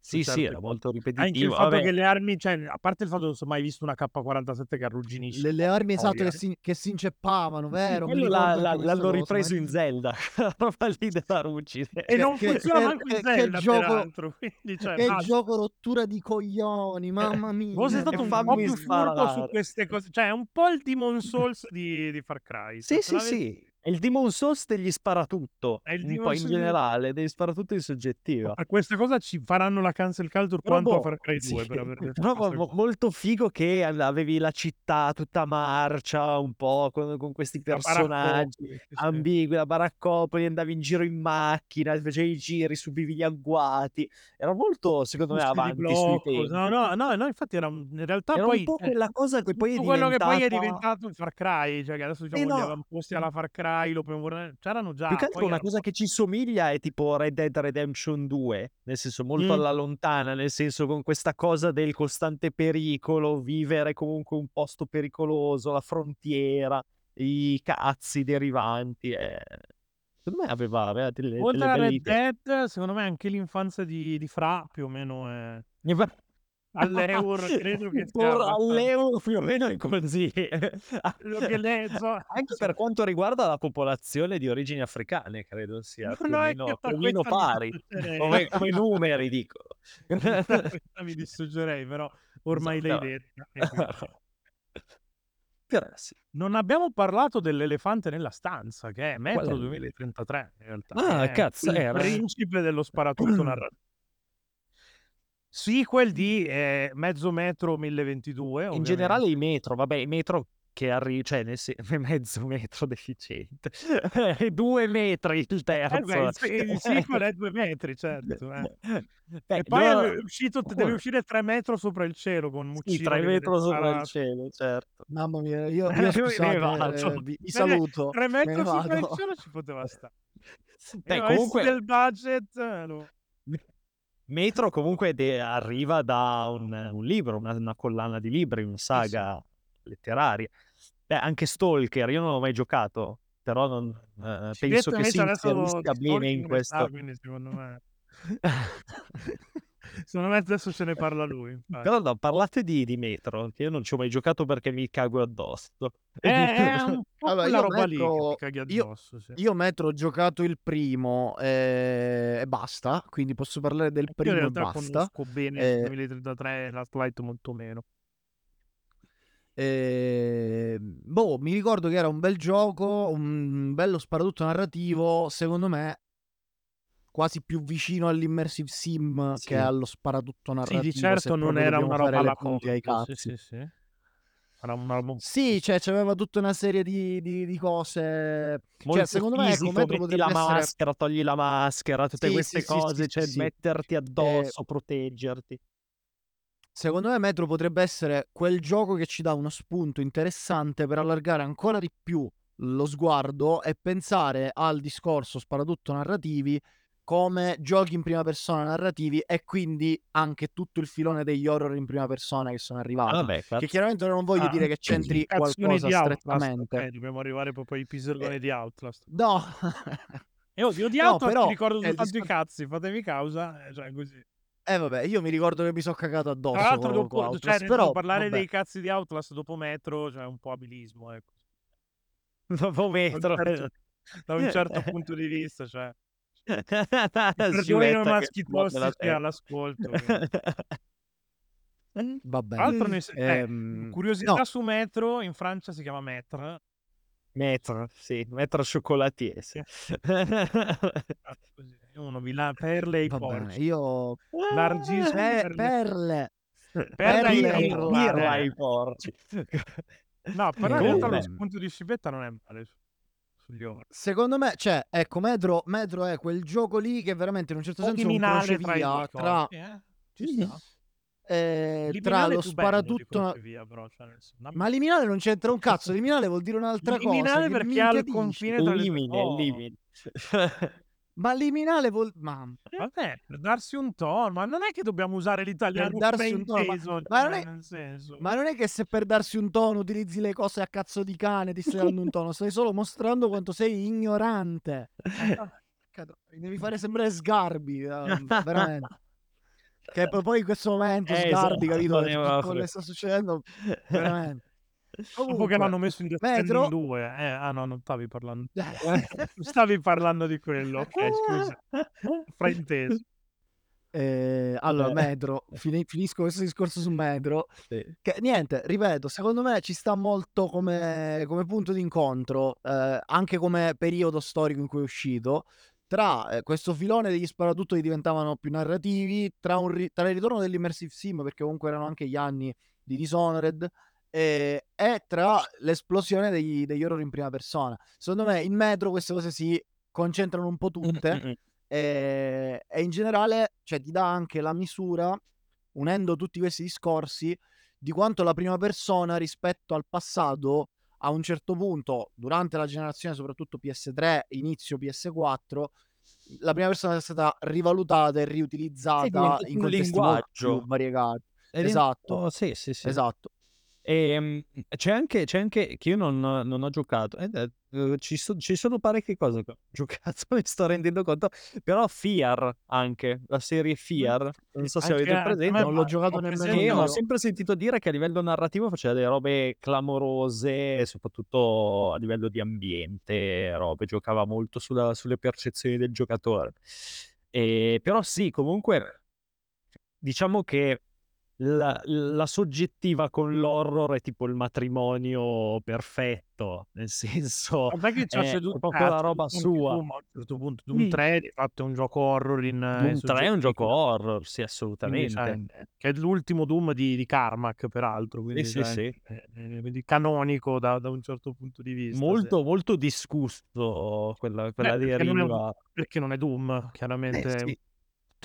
Sì, sì, certe era molto Anche il ripetitivo. fatto Vabbè, che le armi, cioè, a parte il fatto che non ho mai visto una K47 che arrugginisce Le, le armi esatto che si, che si inceppavano, sì, vero? Ricordo la- la- l'hanno ripreso in Zelda, [LAUGHS] la roba lì della ruggine. E Che, non che- funziona che- manco in che- che Zelda, gioco, peraltro. [LAUGHS] Quindi, cioè, che gioco rottura di coglioni, mamma Fosse mia. stato E un po' più furbo su queste cose, cioè è un po' il Demon Souls di, di Far Cry. Sì, sì, sì. È il Demon Souls degli sparatutto, È il un Demon po' in generale, degli sparatutto in soggettiva. Per questa cosa ci faranno la cancel culture Però quanto a boh, Far Cry sì, 2 per aver detto però [LAUGHS] questa mo- molto figo che avevi la città tutta marcia, un po' con, con questi personaggi sì, sì. ambigui, la baraccopoli, andavi in giro in macchina, facevi i giri, subivi gli agguati. Era molto, secondo me, avanti blocco. No, no, no, no, infatti era un- in realtà Era un poi po' eh, quella cosa che poi è tutto quello che poi è diventata... diventato il Far Cry, cioè che adesso Eh diciamo gli no, avamposti alla Far Cry, l'open world, c'erano più già, che altro una cosa po'... che ci somiglia è tipo Red Dead Redemption 2, nel senso molto Mm. alla lontana, nel senso con questa cosa del costante pericolo, vivere comunque un posto pericoloso, la frontiera, i cazzi derivanti. eh. Secondo me aveva, aveva delle, Oltre delle a Red. Dead, secondo me anche l'infanzia di, di Fra più o meno è... All'euro credo che all'euro più o meno è così. [LAUGHS] Anche per quanto riguarda la popolazione di origini africane, credo sia No, più o no, meno, più meno pari, come, come numeri, dico. [LAUGHS] Mi dissocierei, però ormai l'hai Esatto. detta. e quindi- Però sì. Non abbiamo parlato dell'elefante nella stanza, che è Metro Qual è? 2033, in realtà. Ah, è cazzo, il era. principe dello sparatutto [CLEARS THROAT] narrativo. Sequel di eh, Mezzo Metro 1022, In ovviamente. generale i metro, vabbè, i metro che arrivano, cioè nel sen- [LAUGHS] mezzo metro deficiente, [LAUGHS] due metri il Eh terzo. beh, il, se- il [LAUGHS] sequel è due metri, certo. eh. Beh, E poi loro- è uscito, deve uscire tre metri sopra il cielo con Sì, Muccino tre che metri sopra il cielo, certo. Mamma mia, io, Eh, io scusate, eh, vi, vi saluto. Tre me metri sopra il cielo ci poteva stare. Beh, Eh, ma comunque- del budget eh, lo- Metro comunque de- arriva da un, un libro, una, una collana di libri, una saga letteraria. Beh, anche Stalker, io non l'ho mai giocato, però non, eh, Ci penso che si inserisca bene in questo. quindi secondo me [LAUGHS] secondo me adesso ce ne parla lui infatti. Però no, parlate di, di Metro, che io non ci ho mai giocato perché mi cago addosso. è, è [LAUGHS] un po' Allora, quella io roba lì che Metro- ti caghi io- addosso sì. Io Metro ho giocato il primo eh, e basta, quindi posso parlare del Io in primo e realtà basta. conosco bene Eh, il 2033 e Last Light molto meno Eh, boh, mi ricordo che era un bel gioco, un bello sparatutto narrativo, secondo me quasi più vicino all'immersive sim Sì. che allo sparatutto sì narrativo. di se certo non era una roba alla punti ai Colt, sì, cazzi. sì, sì. era una roba un po' Sì, cioè c'aveva tutta una serie di, di- di cose. Molto Cioè, secondo me, fisico, Metro metti la essere. maschera, togli la maschera, tutte Sì, queste sì, sì, sì, cose, sì, cioè sì. metterti addosso, proteggerti. Secondo me Metro potrebbe essere quel gioco che ci dà uno spunto interessante per allargare ancora di più lo sguardo e pensare al discorso sparatutto narrativi come giochi in prima persona narrativi e quindi anche tutto il filone degli horror in prima persona che sono arrivati. Ah, vabbè, che chiaramente non voglio Ah, dire che c'entri qualcosa di strettamente. ok, dobbiamo arrivare proprio ai piselgoni Eh, di Outlast No, [LAUGHS] e oddio di no, Outlast però mi ricordo il soltanto i discorso- cazzi fatemi causa eh, cioè così Eh vabbè, io mi ricordo che mi sono cagato addosso Tra l'altro, dopo, cioè, Outlast, nel però parlare vabbè. dei cazzi di Outlast dopo Metro, cioè un po' abilismo, ecco. [LAUGHS] Dopo Da un metro. certo, da un [LAUGHS] certo punto di vista, cioè. Perdonino maschi tossici all'ascolto. [LAUGHS] quindi. Va Tra bene. l'altro, ne- eh, Ehm, curiosità no, su Metro, in Francia si chiama Metre. Metro, sì, metro cioccolatier. Sì. Uno vi la perle e i porci. io... Narciso Pe- perle. perle. Perle perle ai e Birra, porci. eh. No, però in Eh, realtà lo beh. spunto di scibetta non è male. Secondo me, cioè, ecco, Metro, Metro è quel gioco lì che veramente in un certo senso è un liminale tra crocevia tra, eh? Ci sta. eh, tra Liminale è lo sparatutto... crocevia, però, cioè, Ma liminale non c'entra un cazzo, liminale vuol dire un'altra cosa. Liminale perché ha il confine tra le Limine, cose. limine. Ma liminale vuol... Ma... Vabbè, per darsi un tono, ma non è che dobbiamo usare l'italiano Per darsi un tono, ma- frainteso, ma cioè, non è- nel senso. Ma non è che se per darsi un tono utilizzi le cose a cazzo di cane, ti stai dando un tono, stai solo mostrando quanto sei ignorante. Mi devi fare sembrare sgarbi, eh, veramente. [LAUGHS] Che poi- in questo momento Eh, sgarbi, esatto, capito? quello che sta succedendo, veramente. Dopo che l'hanno messo in Stranding Metro... 2, eh, ah no, non stavi parlando. [LAUGHS] Stavi parlando di quello, ok, scusa. [LAUGHS] Frainteso. Eh, allora, Eh. Metro, fini- finisco questo discorso su Metro. Sì. Che niente, ripeto, secondo me ci sta molto come, come punto di incontro, eh, anche come periodo storico in cui è uscito, tra eh, questo filone degli sparatutto che diventavano più narrativi, tra, ri- tra il ritorno dell'immersive sim, perché comunque erano anche gli anni di Dishonored, eh, e tra l'esplosione degli, degli horror in prima persona. Secondo me in Metro queste cose si concentrano un po' tutte mm, mm. e, e in generale cioè, ti dà anche la misura, unendo tutti questi discorsi, di quanto la prima persona rispetto al passato a un certo punto, durante la generazione soprattutto PS3, inizio PS4, la prima persona è stata rivalutata e Sì, riutilizzata diventa in un linguaggio. variegati. È Esatto, Sì, sì, sì. esatto. Ehm, c'è anche c'è anche che io non non ho giocato ed è uhm, ci so ci sono parecchie cose che ho [LAUGHS] giocato, mi sto rendendo conto, però Fear anche, la serie Fear, non so se Anche avete presente, Non l'ho giocato nemmeno presente ho io. sempre sentito dire che a livello narrativo faceva delle robe clamorose, soprattutto a livello di ambiente, robe, giocava molto sulla sulle percezioni del giocatore. Ehm, però sì, comunque diciamo che la la soggettiva con l'horror è tipo il matrimonio perfetto, nel senso Vabbè che c'ha è seduto proprio la eh, roba sua. Doom a un certo punto. Doom Sì. 3 di fatto è un gioco horror in in Doom 3 è un gioco horror, sì, Quindi assolutamente. ehm, che è l'ultimo Doom di di Carmack peraltro, quindi sì, cioè, sì. ehm, quindi canonico da da un certo punto di vista. Molto, molto discusso quella Beh, quella perché non è deriva. perché non è Doom, Eh chiaramente, sì.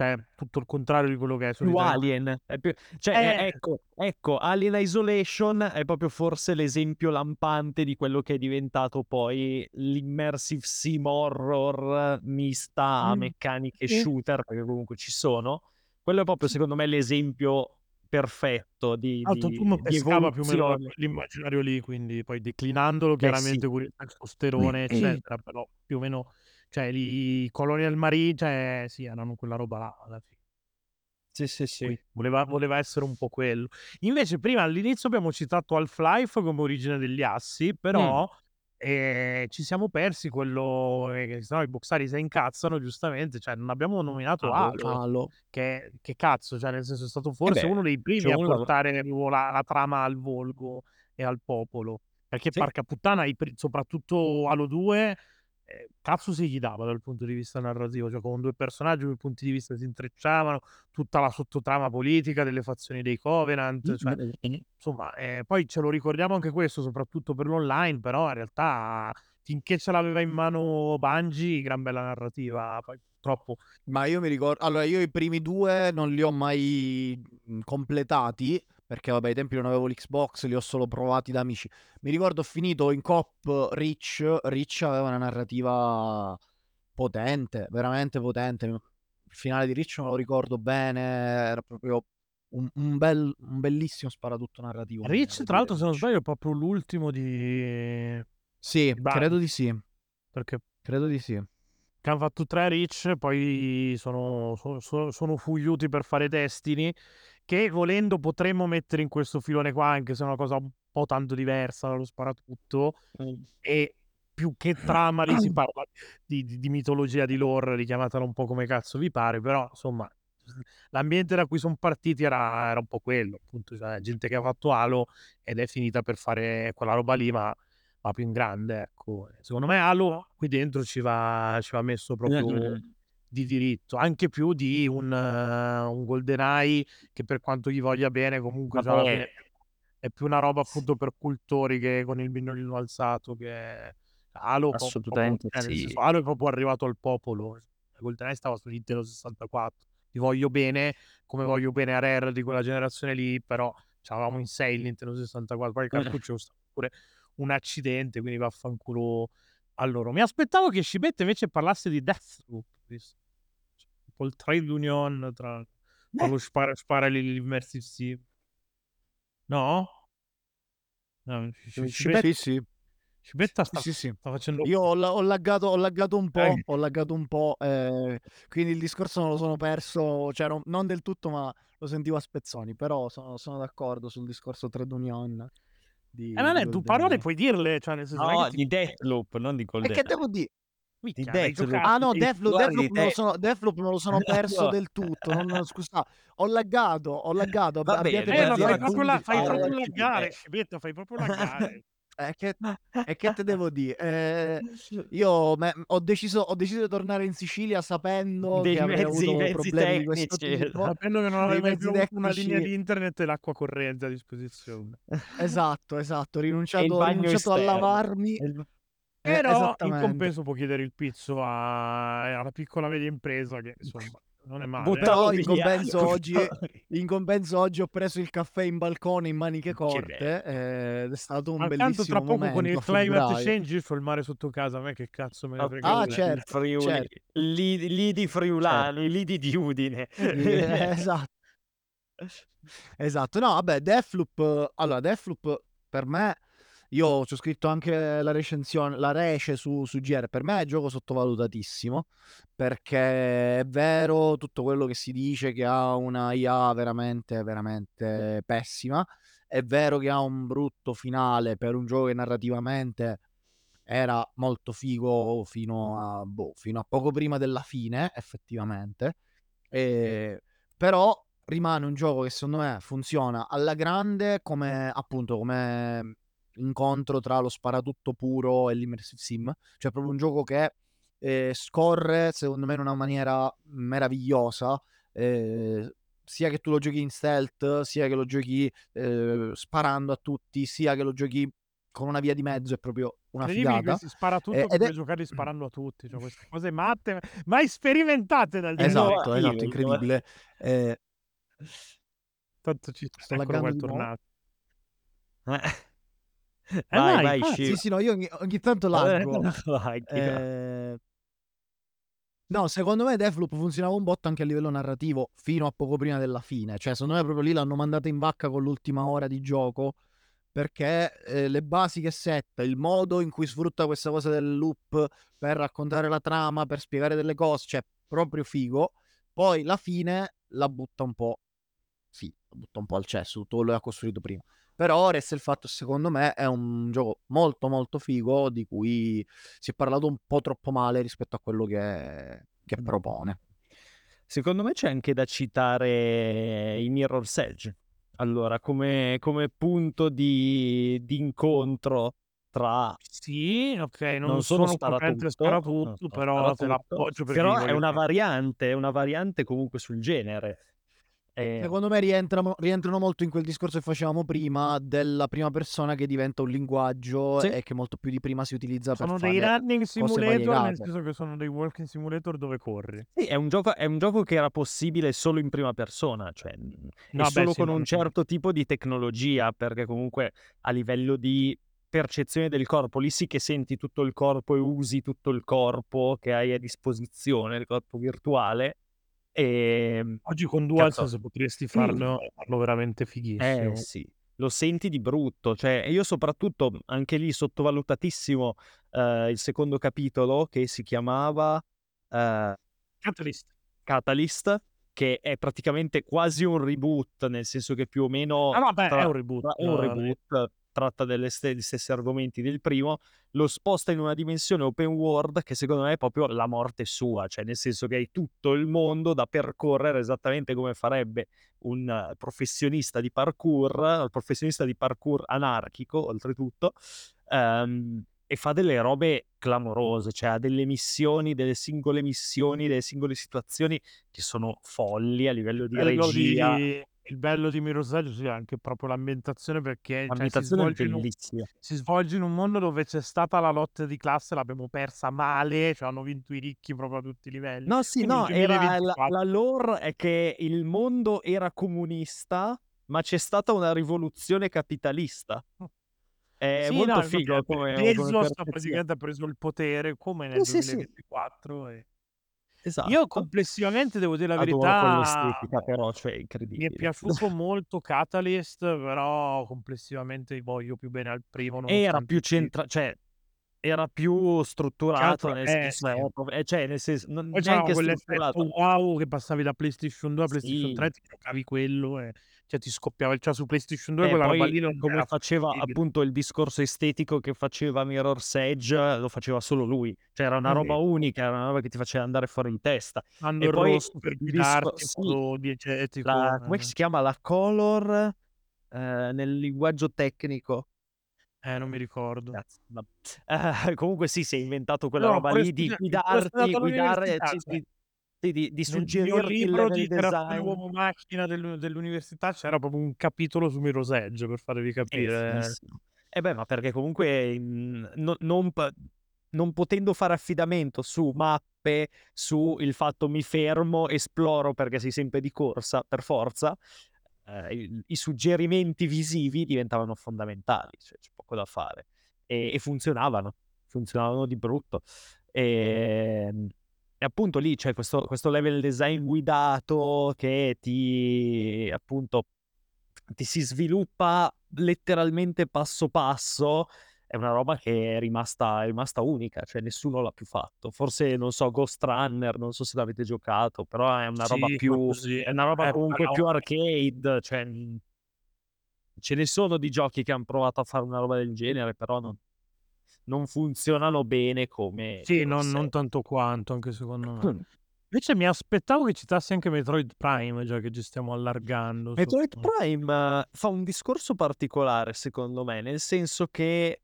Cioè tutto il contrario di quello che è Più. Alien, è più cioè Eh! ecco, ecco, Alien Isolation è proprio forse l'esempio lampante di quello che è diventato poi l'immersive sim horror mista a Mh, meccaniche shooter, perché comunque ci sono. Quello è proprio secondo me l'esempio perfetto di Altro di Doom di pescava più o meno quell'immaginario lì, quindi poi declinandolo sì. chiaramente con il testosterone [CLEARS THROAT] eccetera, però più o meno cioè i Colonial Marine, cioè sì, erano quella roba là alla fine. Sì, sì, sì. Voleva voleva essere un po' quello. Invece prima all'inizio abbiamo citato Half-Life come origine degli assi, però, ehm, ci siamo persi quello ehm, che sennò i boxari se incazzano giustamente, cioè non abbiamo nominato Halo. Halo, che che cazzo, cioè nel senso è stato Eh forse beh, uno dei primi a un lav portare la la trama al volgo e al popolo. Perché Sì. porca puttana soprattutto Halo 2, ehm, cazzo se gli dava dal punto di vista narrativo, cioè con 2 personaggi cui punti di vista si intrecciavano, tutta la sottotrama politica delle fazioni dei Covenant, cioè insomma, ehm, poi ce lo ricordiamo anche questo soprattutto per l'online, però in realtà finché ce l'aveva in mano Bungie, gran bella narrativa, poi purtroppo Ma io mi ricor allora io i primi 2 non li ho mai, mhmm, completati, perché vabbè ai tempi non avevo l'Xbox, li ho solo provati da amici. Mi ricordo ho finito in coop Reach, Reach aveva una narrativa potente, veramente potente. Il finale di Reach me lo ricordo bene, era proprio un un bel un bellissimo sparatutto narrativo da tra l'altro se non sbaglio è proprio l'ultimo di Sì, di credo di sì. perché Credo di sì. Che han fatto 3 Reach, poi sono so so sono fuggiuti per fare Destiny, che volendo potremmo mettere in questo filone qua, anche se è una cosa un po' tanto diversa dallo sparatutto, Mh. e più che trama lì si [COUGHS] parla di di di mitologia, di lore, richiamatela un po' come cazzo vi pare, però insomma l'ambiente da cui son partiti era era un po' quello, appunto, cioè gente che ha fatto Halo ed è finita per fare quella roba lì, ma ma più in grande, ecco. Secondo me Halo qui dentro ci va ci va messo proprio di diritto, anche più di un un GoldenEye che per quanto gli voglia bene comunque fine Vabbè. è più una roba appunto per cultori che con il mignolino alzato che Halo pro proprio Assolutamente cioè sì. senso Halo è proprio arrivato al popolo. GoldenEye stava su Nintendo 64. Ti voglio bene, come voglio bene a Rare di quella generazione lì, però c'avevamo in 6 il Nintendo 64, poi il cartuccio costava pure un accidente, quindi vaffanculo a loro. Mi aspettavo che Scibetta invece parlasse di Deathloop, visto un po' il trade union tra tra lo spara spara e l'immersive sim. No? No, Sci Sci Scibe Sì, sì. Scibetta sta sì, sì. sta facendo Io ho ho laggato ho laggato un po', Eh. ho laggato un po', ehm, quindi il discorso me lo sono perso, cioè non non del tutto, ma lo sentivo a spezzoni, però sono sono d'accordo sul discorso trade union di Eh, non è tu parole puoi dirle, cioè nel senso non No, che ti di Deathloop, non di E che GoldenEye. devo di Di Minchia, l'hai Deathloop. Ah no, Deathloop Deathloop me lo sono Deathloop. Me lo sono [LAUGHS] perso del tutto, non scusa ho laggato, ho laggato, Va bene, Eh, fai proprio la fai proprio laggare, fai proprio laggare. [LAUGHS] E che e che te devo di? Ehm, [LAUGHS] io me ho deciso ho deciso di tornare in Sicilia sapendo Dei che avrei mezzi avuto mezzi problemi di questo tecnici. tipo, Sapendo che non avevi mai mezzi più avuto una linea tecnici di internet e l'acqua corrente a disposizione. Esatto, esatto, ho il rinunciato ho bagno rinunciato a lavarmi E il b eh, Però in compenso puoi chiedere il pizzo a alla piccola media impresa che insomma non è male, eh. Buttalo Però in compenso oggi in compenso oggi ho preso il caffè in balcone in maniche Che corte, ed è stato un Ma tanto tra bellissimo poco con momento il a climate change il mare sotto casa, a me che cazzo me ne frega Ah il certo, Friuli, certo. lidi lidi Certo. friulani, lidi di Udine. Eh, esatto. [LAUGHS] Esatto, no vabbè Deathloop allora Deathloop per me io c'ho scritto anche la recensione la rece su su GR, per me è gioco sottovalutatissimo, perché è vero tutto quello che si dice che ha una IA veramente, veramente pessima, è vero che ha un brutto finale per un gioco che narrativamente era molto figo fino a boh, fino a poco prima della fine effettivamente, ehm, però rimane un gioco che secondo me funziona alla grande come appunto, come incontro tra lo sparatutto puro e l'immersive sim, cioè proprio un gioco che, ehm, scorre secondo me in una maniera meravigliosa, ehm, sia che tu lo giochi in stealth, sia che lo giochi, ehm, sparando a tutti, sia che lo giochi con una via di mezzo, è proprio una figata. che si spara tutto E che ed è giocare sparando a tutti, cioè queste cose matte, mai sperimentate dal Esatto, esatto, incredibile. Ehm Tanto ci Sto laggando tornato. Eh. Eh Vai, vai, vai. Sì, sì, no, io ogni ogni tanto Eh, laggo. anch'io. Ehm No, secondo me Deathloop funzionava un botto anche a livello narrativo, fino a poco prima della fine. Cioè, secondo me proprio lì l'hanno mandata in vacca con l'ultima ora di gioco, perché, ehm, le basi che setta, il modo in cui sfrutta questa cosa del loop per raccontare la trama, per spiegare delle cose, cioè proprio figo. Poi la fine la butta un po' sì, la butta un po' al cesso, tutto quello che ha costruito prima. Però resta il fatto, secondo me, è un gioco molto, molto figo di cui si è parlato un po' troppo male rispetto a quello che che propone. Secondo me c'è anche da citare i Mirror's Edge. Allora, come come punto di di incontro tra Sì, okay, non, non sono sono sparatutto, non sparatutto, sono però te sparatutto, l'appoggio però è una variante, è una variante comunque sul genere. Ehm Secondo me rientrano rientrano molto in quel discorso che facevamo prima della prima persona che diventa un linguaggio Sì. e che molto più di prima si utilizza per Sono dei fare running simulator, nel senso che sono dei walking simulator dove corri. Sì, è un gioco è un gioco che era possibile solo in prima persona, cioè, No, beh, solo sì, con un certo tipo di tecnologia, perché comunque a livello di percezione del corpo, lì sì che senti tutto il corpo e usi tutto il corpo che hai a disposizione, il corpo virtuale. Ehm, Oggi con cazzo DualSense potresti farlo farlo veramente Eh fighissimo. sì, lo senti di brutto, cioè io soprattutto anche lì sottovalutatissimo, ehm, il secondo capitolo che si chiamava, ehm Catalyst. Catalyst, che è praticamente quasi un reboot, nel senso che più o meno Ah no, beh, è tra un reboot. tra è un reboot, tratta delle ste gli stessi argomenti del primo, lo sposta in una dimensione open world che secondo me è proprio la morte sua, cioè nel senso che hai tutto il mondo da percorrere esattamente come farebbe un professionista di parkour, un professionista di parkour anarchico oltretutto, ehm, e fa delle robe clamorose, cioè ha delle missioni, delle singole missioni, delle singole situazioni che sono folli a livello di Il bello regia. di il bello di Mirror's Edge sì, è anche proprio l'ambientazione perché, cioè, si L'ambientazione è svolge un bellissima. si svolge in un mondo dove c'è stata la lotta di classe, l'abbiamo persa male, cioè hanno vinto i ricchi proprio a tutti i livelli. No, sì, Quindi no, era la 2024 la lore è che il mondo era comunista, ma c'è stata una rivoluzione capitalista. È Sì, molto no, figo come Bezos ha praticamente preso il potere come nel Sì, sì, sì. 2024 e io Esatto. complessivamente devo dire la Adoro verità però, cioè è mi è incredibile. piaciuto molto Catalyst, però complessivamente voglio più bene al primo Era più il titolo. centra cioè era più strutturato, nel eh senso sì. è eh, cioè nel senso non neanche quell'effetto wow che passavi da PlayStation 2 a PlayStation Sì. 3, ti giocavi quello e cioè ti scoppiava il cioè su PlayStation 2 Eh, quella roba lì non come faceva fattibile. appunto il discorso estetico che faceva Mirror's Edge, lo faceva solo lui. Cioè era una roba Sì. unica, era una roba che ti faceva andare fuori di testa. Hanno E il poi rosso per disco guidarti in sì, diegetico, la eh. si chiama? La color, ehm, nel linguaggio tecnico. Eh, non mi ricordo. Cazzo, vabbè. [LAUGHS] Eh, comunque sì, si è inventato quella No, roba lì di guidarti, guidare, sì, di di il libro level di design. uomo macchina dell'u dell'università c'era proprio un capitolo su Mirror's Edge per farvi capire. fighissimo. Eh beh, ma perché comunque, mhmm, no non non potendo fare affidamento su mappe, su il fatto mi fermo, esploro perché sei sempre di corsa per forza, ehm, il i suggerimenti visivi diventavano fondamentali, cioè c'è poco da fare. E e funzionavano, funzionavano di brutto. Ehm, e appunto lì c'è questo, questo level design guidato che ti appunto ti si sviluppa letteralmente passo passo. È una roba che è rimasta, è rimasta unica, cioè nessuno l'ha più fatto. Forse, non so, Ghost Runner, non so se l'avete giocato, però è una roba Sì, più... qualcosì. È una roba Eh, comunque però- più arcade, cioè... Ce ne sono di giochi che hanno provato a fare una roba del genere, però non, non funzionano bene come... Sì, non, non tanto quanto, anche secondo me. [COUGHS] Invece mi aspettavo che citassi anche Metroid Prime, già che ci stiamo allargando. Metroid sotto- Prime eh, fa un discorso particolare, secondo me, nel senso che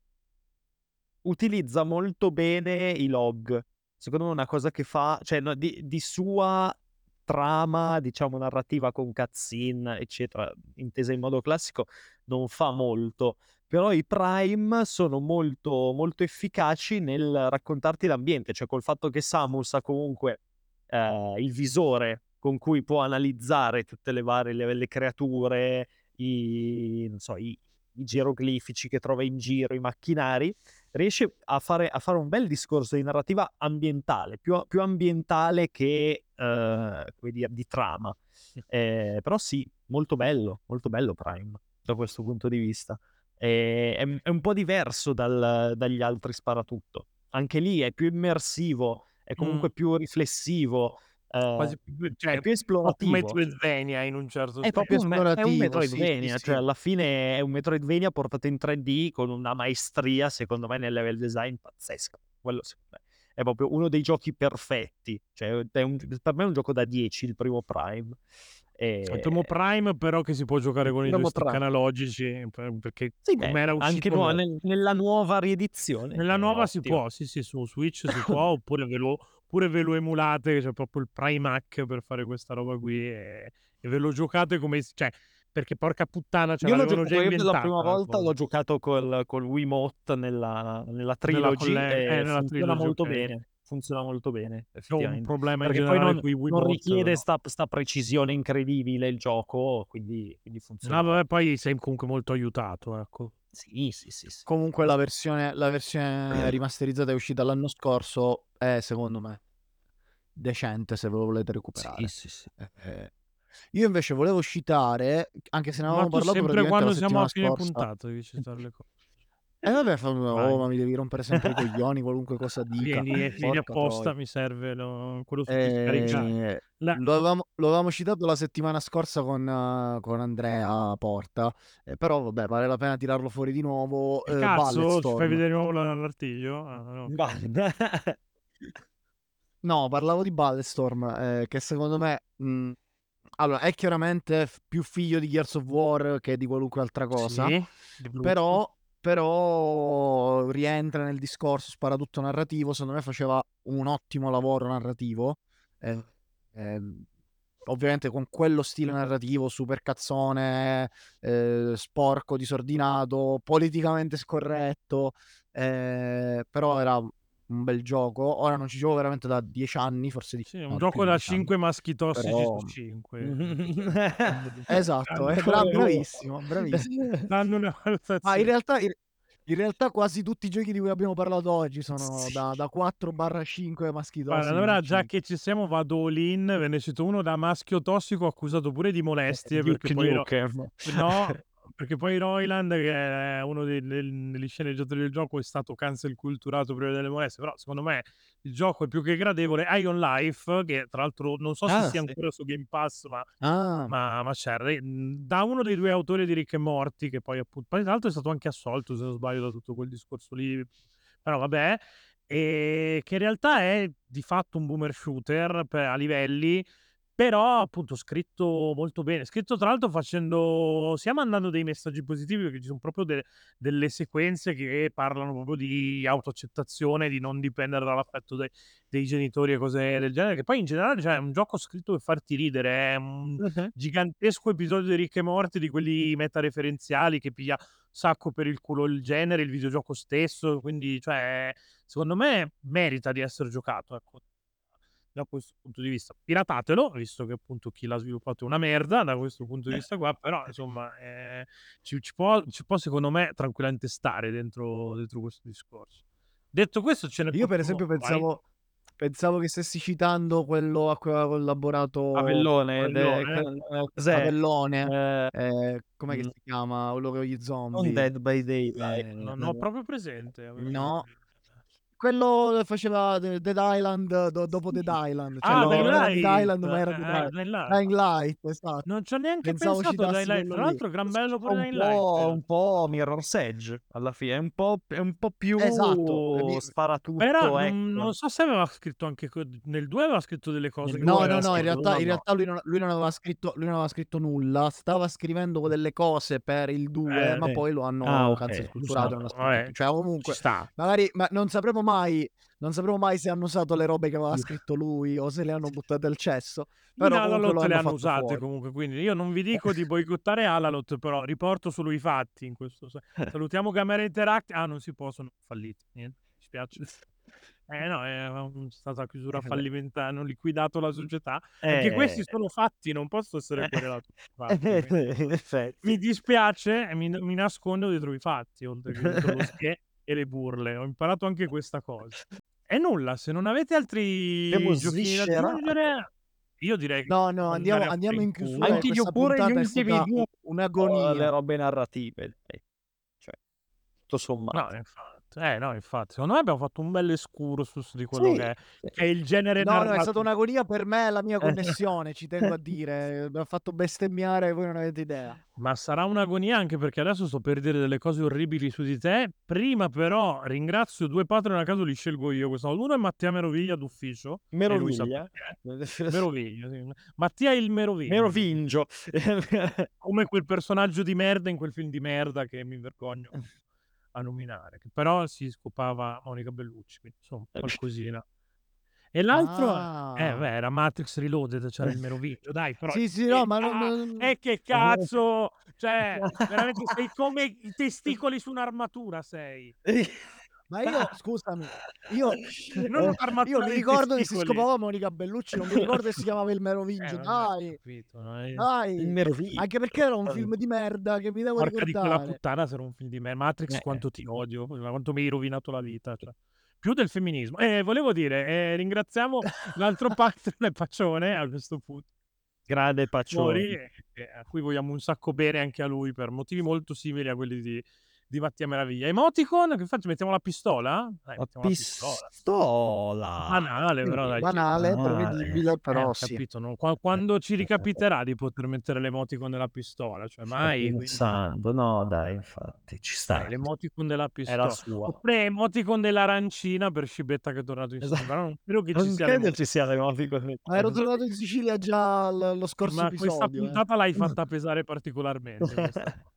utilizza molto bene i log. Secondo me è una cosa che fa, cioè no, di, di sua trama, diciamo, narrativa con cutscene, eccetera, intesa in modo classico, non fa molto. Però i Prime sono molto, molto efficaci nel raccontarti l'ambiente, cioè col fatto che Samus ha comunque eh, il visore con cui può analizzare tutte le varie le, le creature, i, so, i, i geroglifici che trova in giro, i macchinari, riesce a fare, a fare un bel discorso di narrativa ambientale, più, più ambientale che eh, dire, di trama. Eh, però sì, molto bello, molto bello Prime da questo punto di vista. Eh, è, è un po' diverso dal- dagli altri sparatutto. Anche lì è più immersivo, è comunque più riflessivo, eh, Quasi più, cioè, è più esplorativo. Metroidvania in un certo È senso. proprio un, me- è un esplorativo, sì, Metroidvania, sì, sì. cioè alla fine è un Metroidvania portato in 3D con una maestria, secondo me, nel level design pazzesca. Quello secondo me è proprio uno dei giochi perfetti. Cioè, è un- per me è un gioco da 10, il primo Prime. E... Il primo Prime, però, che si può giocare con i Primo joystick Prime. analogici, per- perché Sì, beh, anche uscito nuova- nel- nella nuova riedizione. Nella nuova si ottimo. può, sì, sì, su Switch si può, [LAUGHS] oppure ve lo, oppure ve lo emulate, c'è proprio il Prime Hack per fare questa roba qui e, e ve lo giocate come... cioè, perché porca puttana, ce Io l'ho l'avevano già io per la inventata. prima volta, l'ho giocato col, col Wiimote nella, nella trilogy e eh, nella funziona trilogy, molto ok. bene. Funziona molto bene, C'ho un problema Perché poi non, non richiede però. sta, sta precisione incredibile il gioco, quindi, quindi funziona. No, vabbè, poi sei comunque molto aiutato, ecco. Sì, sì, sì. sì. Comunque la versione, la versione rimasterizzata è uscita l'anno scorso è secondo me decente se ve lo volete recuperare. Sì, sì, sì. Eh, io invece volevo citare, anche se ne Ma avevamo tu parlato sempre quando la siamo a fine scorsa. puntata devi citare le cose. E vabbè, fa- oh, ma mi devi rompere sempre i [LAUGHS] coglioni, qualunque cosa dica. Vieni, vieni apposta, troia. mi serve lo- quello su. Eh, La- lo, avevamo, lo avevamo citato la settimana scorsa con, eh, con Andrea Porta, eh, però vabbè, vale la pena tirarlo fuori di nuovo. Eh, cazzo, ci fai vedere di nuovo la- l'artiglio? Ah, no. [LAUGHS] No, parlavo di Bulletstorm, eh, che secondo me mh, allora, è chiaramente più figlio di Gears of War che di qualunque altra cosa, Sì, però, però rientra nel discorso sparatutto narrativo, secondo me faceva un ottimo lavoro narrativo, eh, ehm, ovviamente con quello stile narrativo super cazzone, eh, sporco, disordinato, politicamente scorretto, eh, però era un bel gioco. Ora non ci gioco veramente da dieci anni, forse di Sì, un no, gioco da anni. 5 maschi tossici Però- su 5. [LAUGHS] Esatto, è bra- bravissimo, bravissimo. [LAUGHS] Danno una valutazione. Ma in realtà, in, realtà quasi tutti i giochi di cui abbiamo parlato oggi sono Sì. da, da 4-5 maschi Guarda, tossici. allora non già cinque. che ci siamo vado all in, ve ne cito uno da maschio tossico accusato pure di molestie perché Duke poi Nukem. No, perché poi Roiland, che è uno dei- del- degli sceneggiatori del gioco, è stato cancel culturato prima delle molestie. Però, secondo me, il gioco è più che gradevole. Ion Life, che tra l'altro non so se Ah, sia sì. ancora su Game Pass, ma, Ah, ma, ma c'è. re- Da uno dei due autori di Rick e Morty, che poi appunto. Poi, tra l'altro, è stato anche assolto, se non sbaglio, da tutto quel discorso lì. Però, vabbè. E che in realtà è di fatto un boomer shooter per- a livelli però appunto scritto molto bene, scritto tra l'altro facendo, sia mandando dei messaggi positivi perché ci sono proprio de- delle sequenze che parlano proprio di autoaccettazione, di non dipendere dall'affetto dei, dei genitori e cose del genere, che poi in generale cioè, è un gioco scritto per farti ridere, è un gigantesco episodio di Ricche e Morti, di quelli metareferenziali che piglia sacco per il culo il genere, il videogioco stesso, quindi cioè, secondo me merita di essere giocato, ecco da questo punto di vista. Piratatelo, visto che appunto chi l'ha sviluppato è una merda da questo punto di vista qua, però insomma eh, ci, ci può, ci può secondo me tranquillamente stare dentro, dentro questo discorso. Detto questo ce ne io per esempio vai. pensavo, Pensavo che stessi citando quello a cui aveva collaborato Avellone, de Avellone? Ehm, Ehm, com'è che mhmm, si chiama? Quello con gli non zombie. Dead by Daylight. Ehm, Non ho proprio presente Avellone. no. Quello faceva The Dead Island do dopo Dead Island, cioè Ah, no, Dying Light! Dead Island, ma era Eh, Dead eh, Island. Dying Light. Dying Light, esatto. Non c'ho neanche Pensavo pensato Dying Light. Tra l'altro gran bello pure un Dying po' Light. un po' Mirror's Edge alla fine, è un po' è un po' più Esatto, sparatutto, Però non, ecco. non so se aveva scritto anche nel 2 aveva scritto delle cose No, no, no, in realtà, in realtà lui non lui non aveva scritto lui non aveva scritto nulla, stava scrivendo delle cose per il 2, Eh, ma sì. poi lo hanno Ah, ok, cancel giusto. sculturato. Cioè ci comunque sta. magari ma non sapremo mai non sapremo mai se hanno usato le robe che aveva scritto lui o se le hanno buttate al cesso, però Alalot le hanno usate fuori. comunque, quindi io non vi [LAUGHS] dico di boicottare Alalot, però riporto solo i fatti in questo senso. [LAUGHS] Salutiamo Camera Interactive. Ah, non si possono. Falliti. Niente, mi spiace. [LAUGHS] Eh no, è stata chiusura Eh, fallimentare, hanno liquidato la società. Anche questi Eh. sono fatti, non posso essere fatti, Eh, effetti. Mi dispiace mi, mi nascondo dietro i fatti, oltre che dietro lo sche e le burle. Ho imparato anche questa cosa. E nulla, se non avete altri Abbiamo giochini da aggiungere, io direi che No, no, andiamo andiamo in chiusura Anche io pure gli ultimi due u le robe narrative, dai. Cioè, tutto sommato. No, infatti. Eh, no, infatti. Secondo me abbiamo fatto un bel excursus di quello Sì, che è, sì. che è il genere No, no, è narrativo. stata un'agonia per me la mia connessione, ci tengo a [LAUGHS] dire. Mi ha fatto bestemmiare, voi non avete idea. Ma sarà un'agonia anche perché adesso sto per dire delle cose orribili su di te. Prima però ringrazio due patron a caso, li scelgo io questa volta. Uno è Mattia Meroviglia d'ufficio. Meroviglia. [LAUGHS] Meroviglia, sì. Mattia il Meroviglia. Merovingio. [LAUGHS] Come quel personaggio di merda in quel film di merda che mi vergogno a nominare. Che però si scopava Monica Bellucci, quindi insomma qualcosina. E l'altro, eh, Ah. beh, era Matrix Reloaded, c'era il Merovingio, dai, però... Sì, sì, eh, no, ma non ah, E che cazzo! Cioè, [LAUGHS] veramente sei come i testicoli su un'armatura, sei. [LAUGHS] Ma io [LAUGHS] scusami, io Non io un'armatura mi dei ricordo che si scopava Monica Bellucci, non mi ricordo che si chiamava il Eh, Merovingio. ho Dai, capito, no? Eh, Il dai. Merovingio. Anche perché era un film di merda che mi devo Porca di quella ricordare. puttana se era un film di me. Matrix, Eh. quanto ti odio, quanto mi hai rovinato la vita. cioè. Più del femminismo. E volevo dire, eh, ringraziamo [LAUGHS] l'altro patron, Paccione, a questo punto. Grande Paccioni. eh, eh, a cui vogliamo un sacco bene anche a lui per motivi molto simili a quelli di, di Mattia Meraviglia. Emoticon, che faccio? Mettiamo la pistola? Dai, La pistola. pistola. Banale, però dai. ci Banale, prevedibile, Eh, però ho sì. capito, no? Qua- quando ci ricapiterà di poter mettere l'emoticon nella pistola? Cioè, mai. quindi- Pensando, no, dai, infatti, ci sta. Eh, l'emoticon della È pistola. la sua. Oppure emoticon dell'arancina per Scibetta che è tornato in Esatto. Sicilia. Però non credo che ci Non sia credo ci sia l'emoticon. Ma ero tornato in Sicilia già lo scorso Ma questa episodio. eh. puntata l'hai fatta [LAUGHS] pesare particolarmente. [LAUGHS]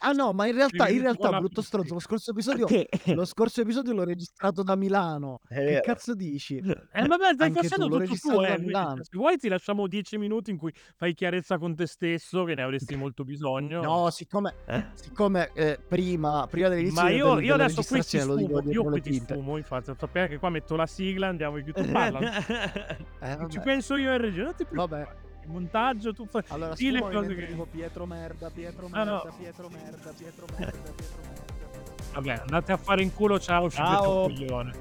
Ah no, ma in realtà, in realtà, brutto stronzo, lo scorso episodio, [LAUGHS] lo scorso episodio l'ho registrato da Milano. Che cazzo dici? Eh, vabbè, stai Anche facendo tu, tutto tu, eh. Milano. Se vuoi ti lasciamo 10 minuti in cui fai chiarezza con te stesso, che ne avresti molto bisogno. No, siccome, Eh? siccome eh, prima, prima dell'inizio Ma io, del- io della adesso qui ti registrazione lo dico sfumo, io qui ti sfumo, infatti, sapete che qua metto la sigla, andiamo in YouTube, [LAUGHS] parla. Eh, Ci penso io in regia, non ti preoccupare. Vabbè montaggio, tutto. Allora, sì, le cose che... tipo Pietro merda, Pietro merda, ah, no. Pietro merda, Pietro merda, Pietro merda. Vabbè, andate a fare in culo, ciao, uscite ciao. coglione.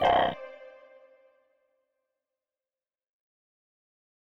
Yeah.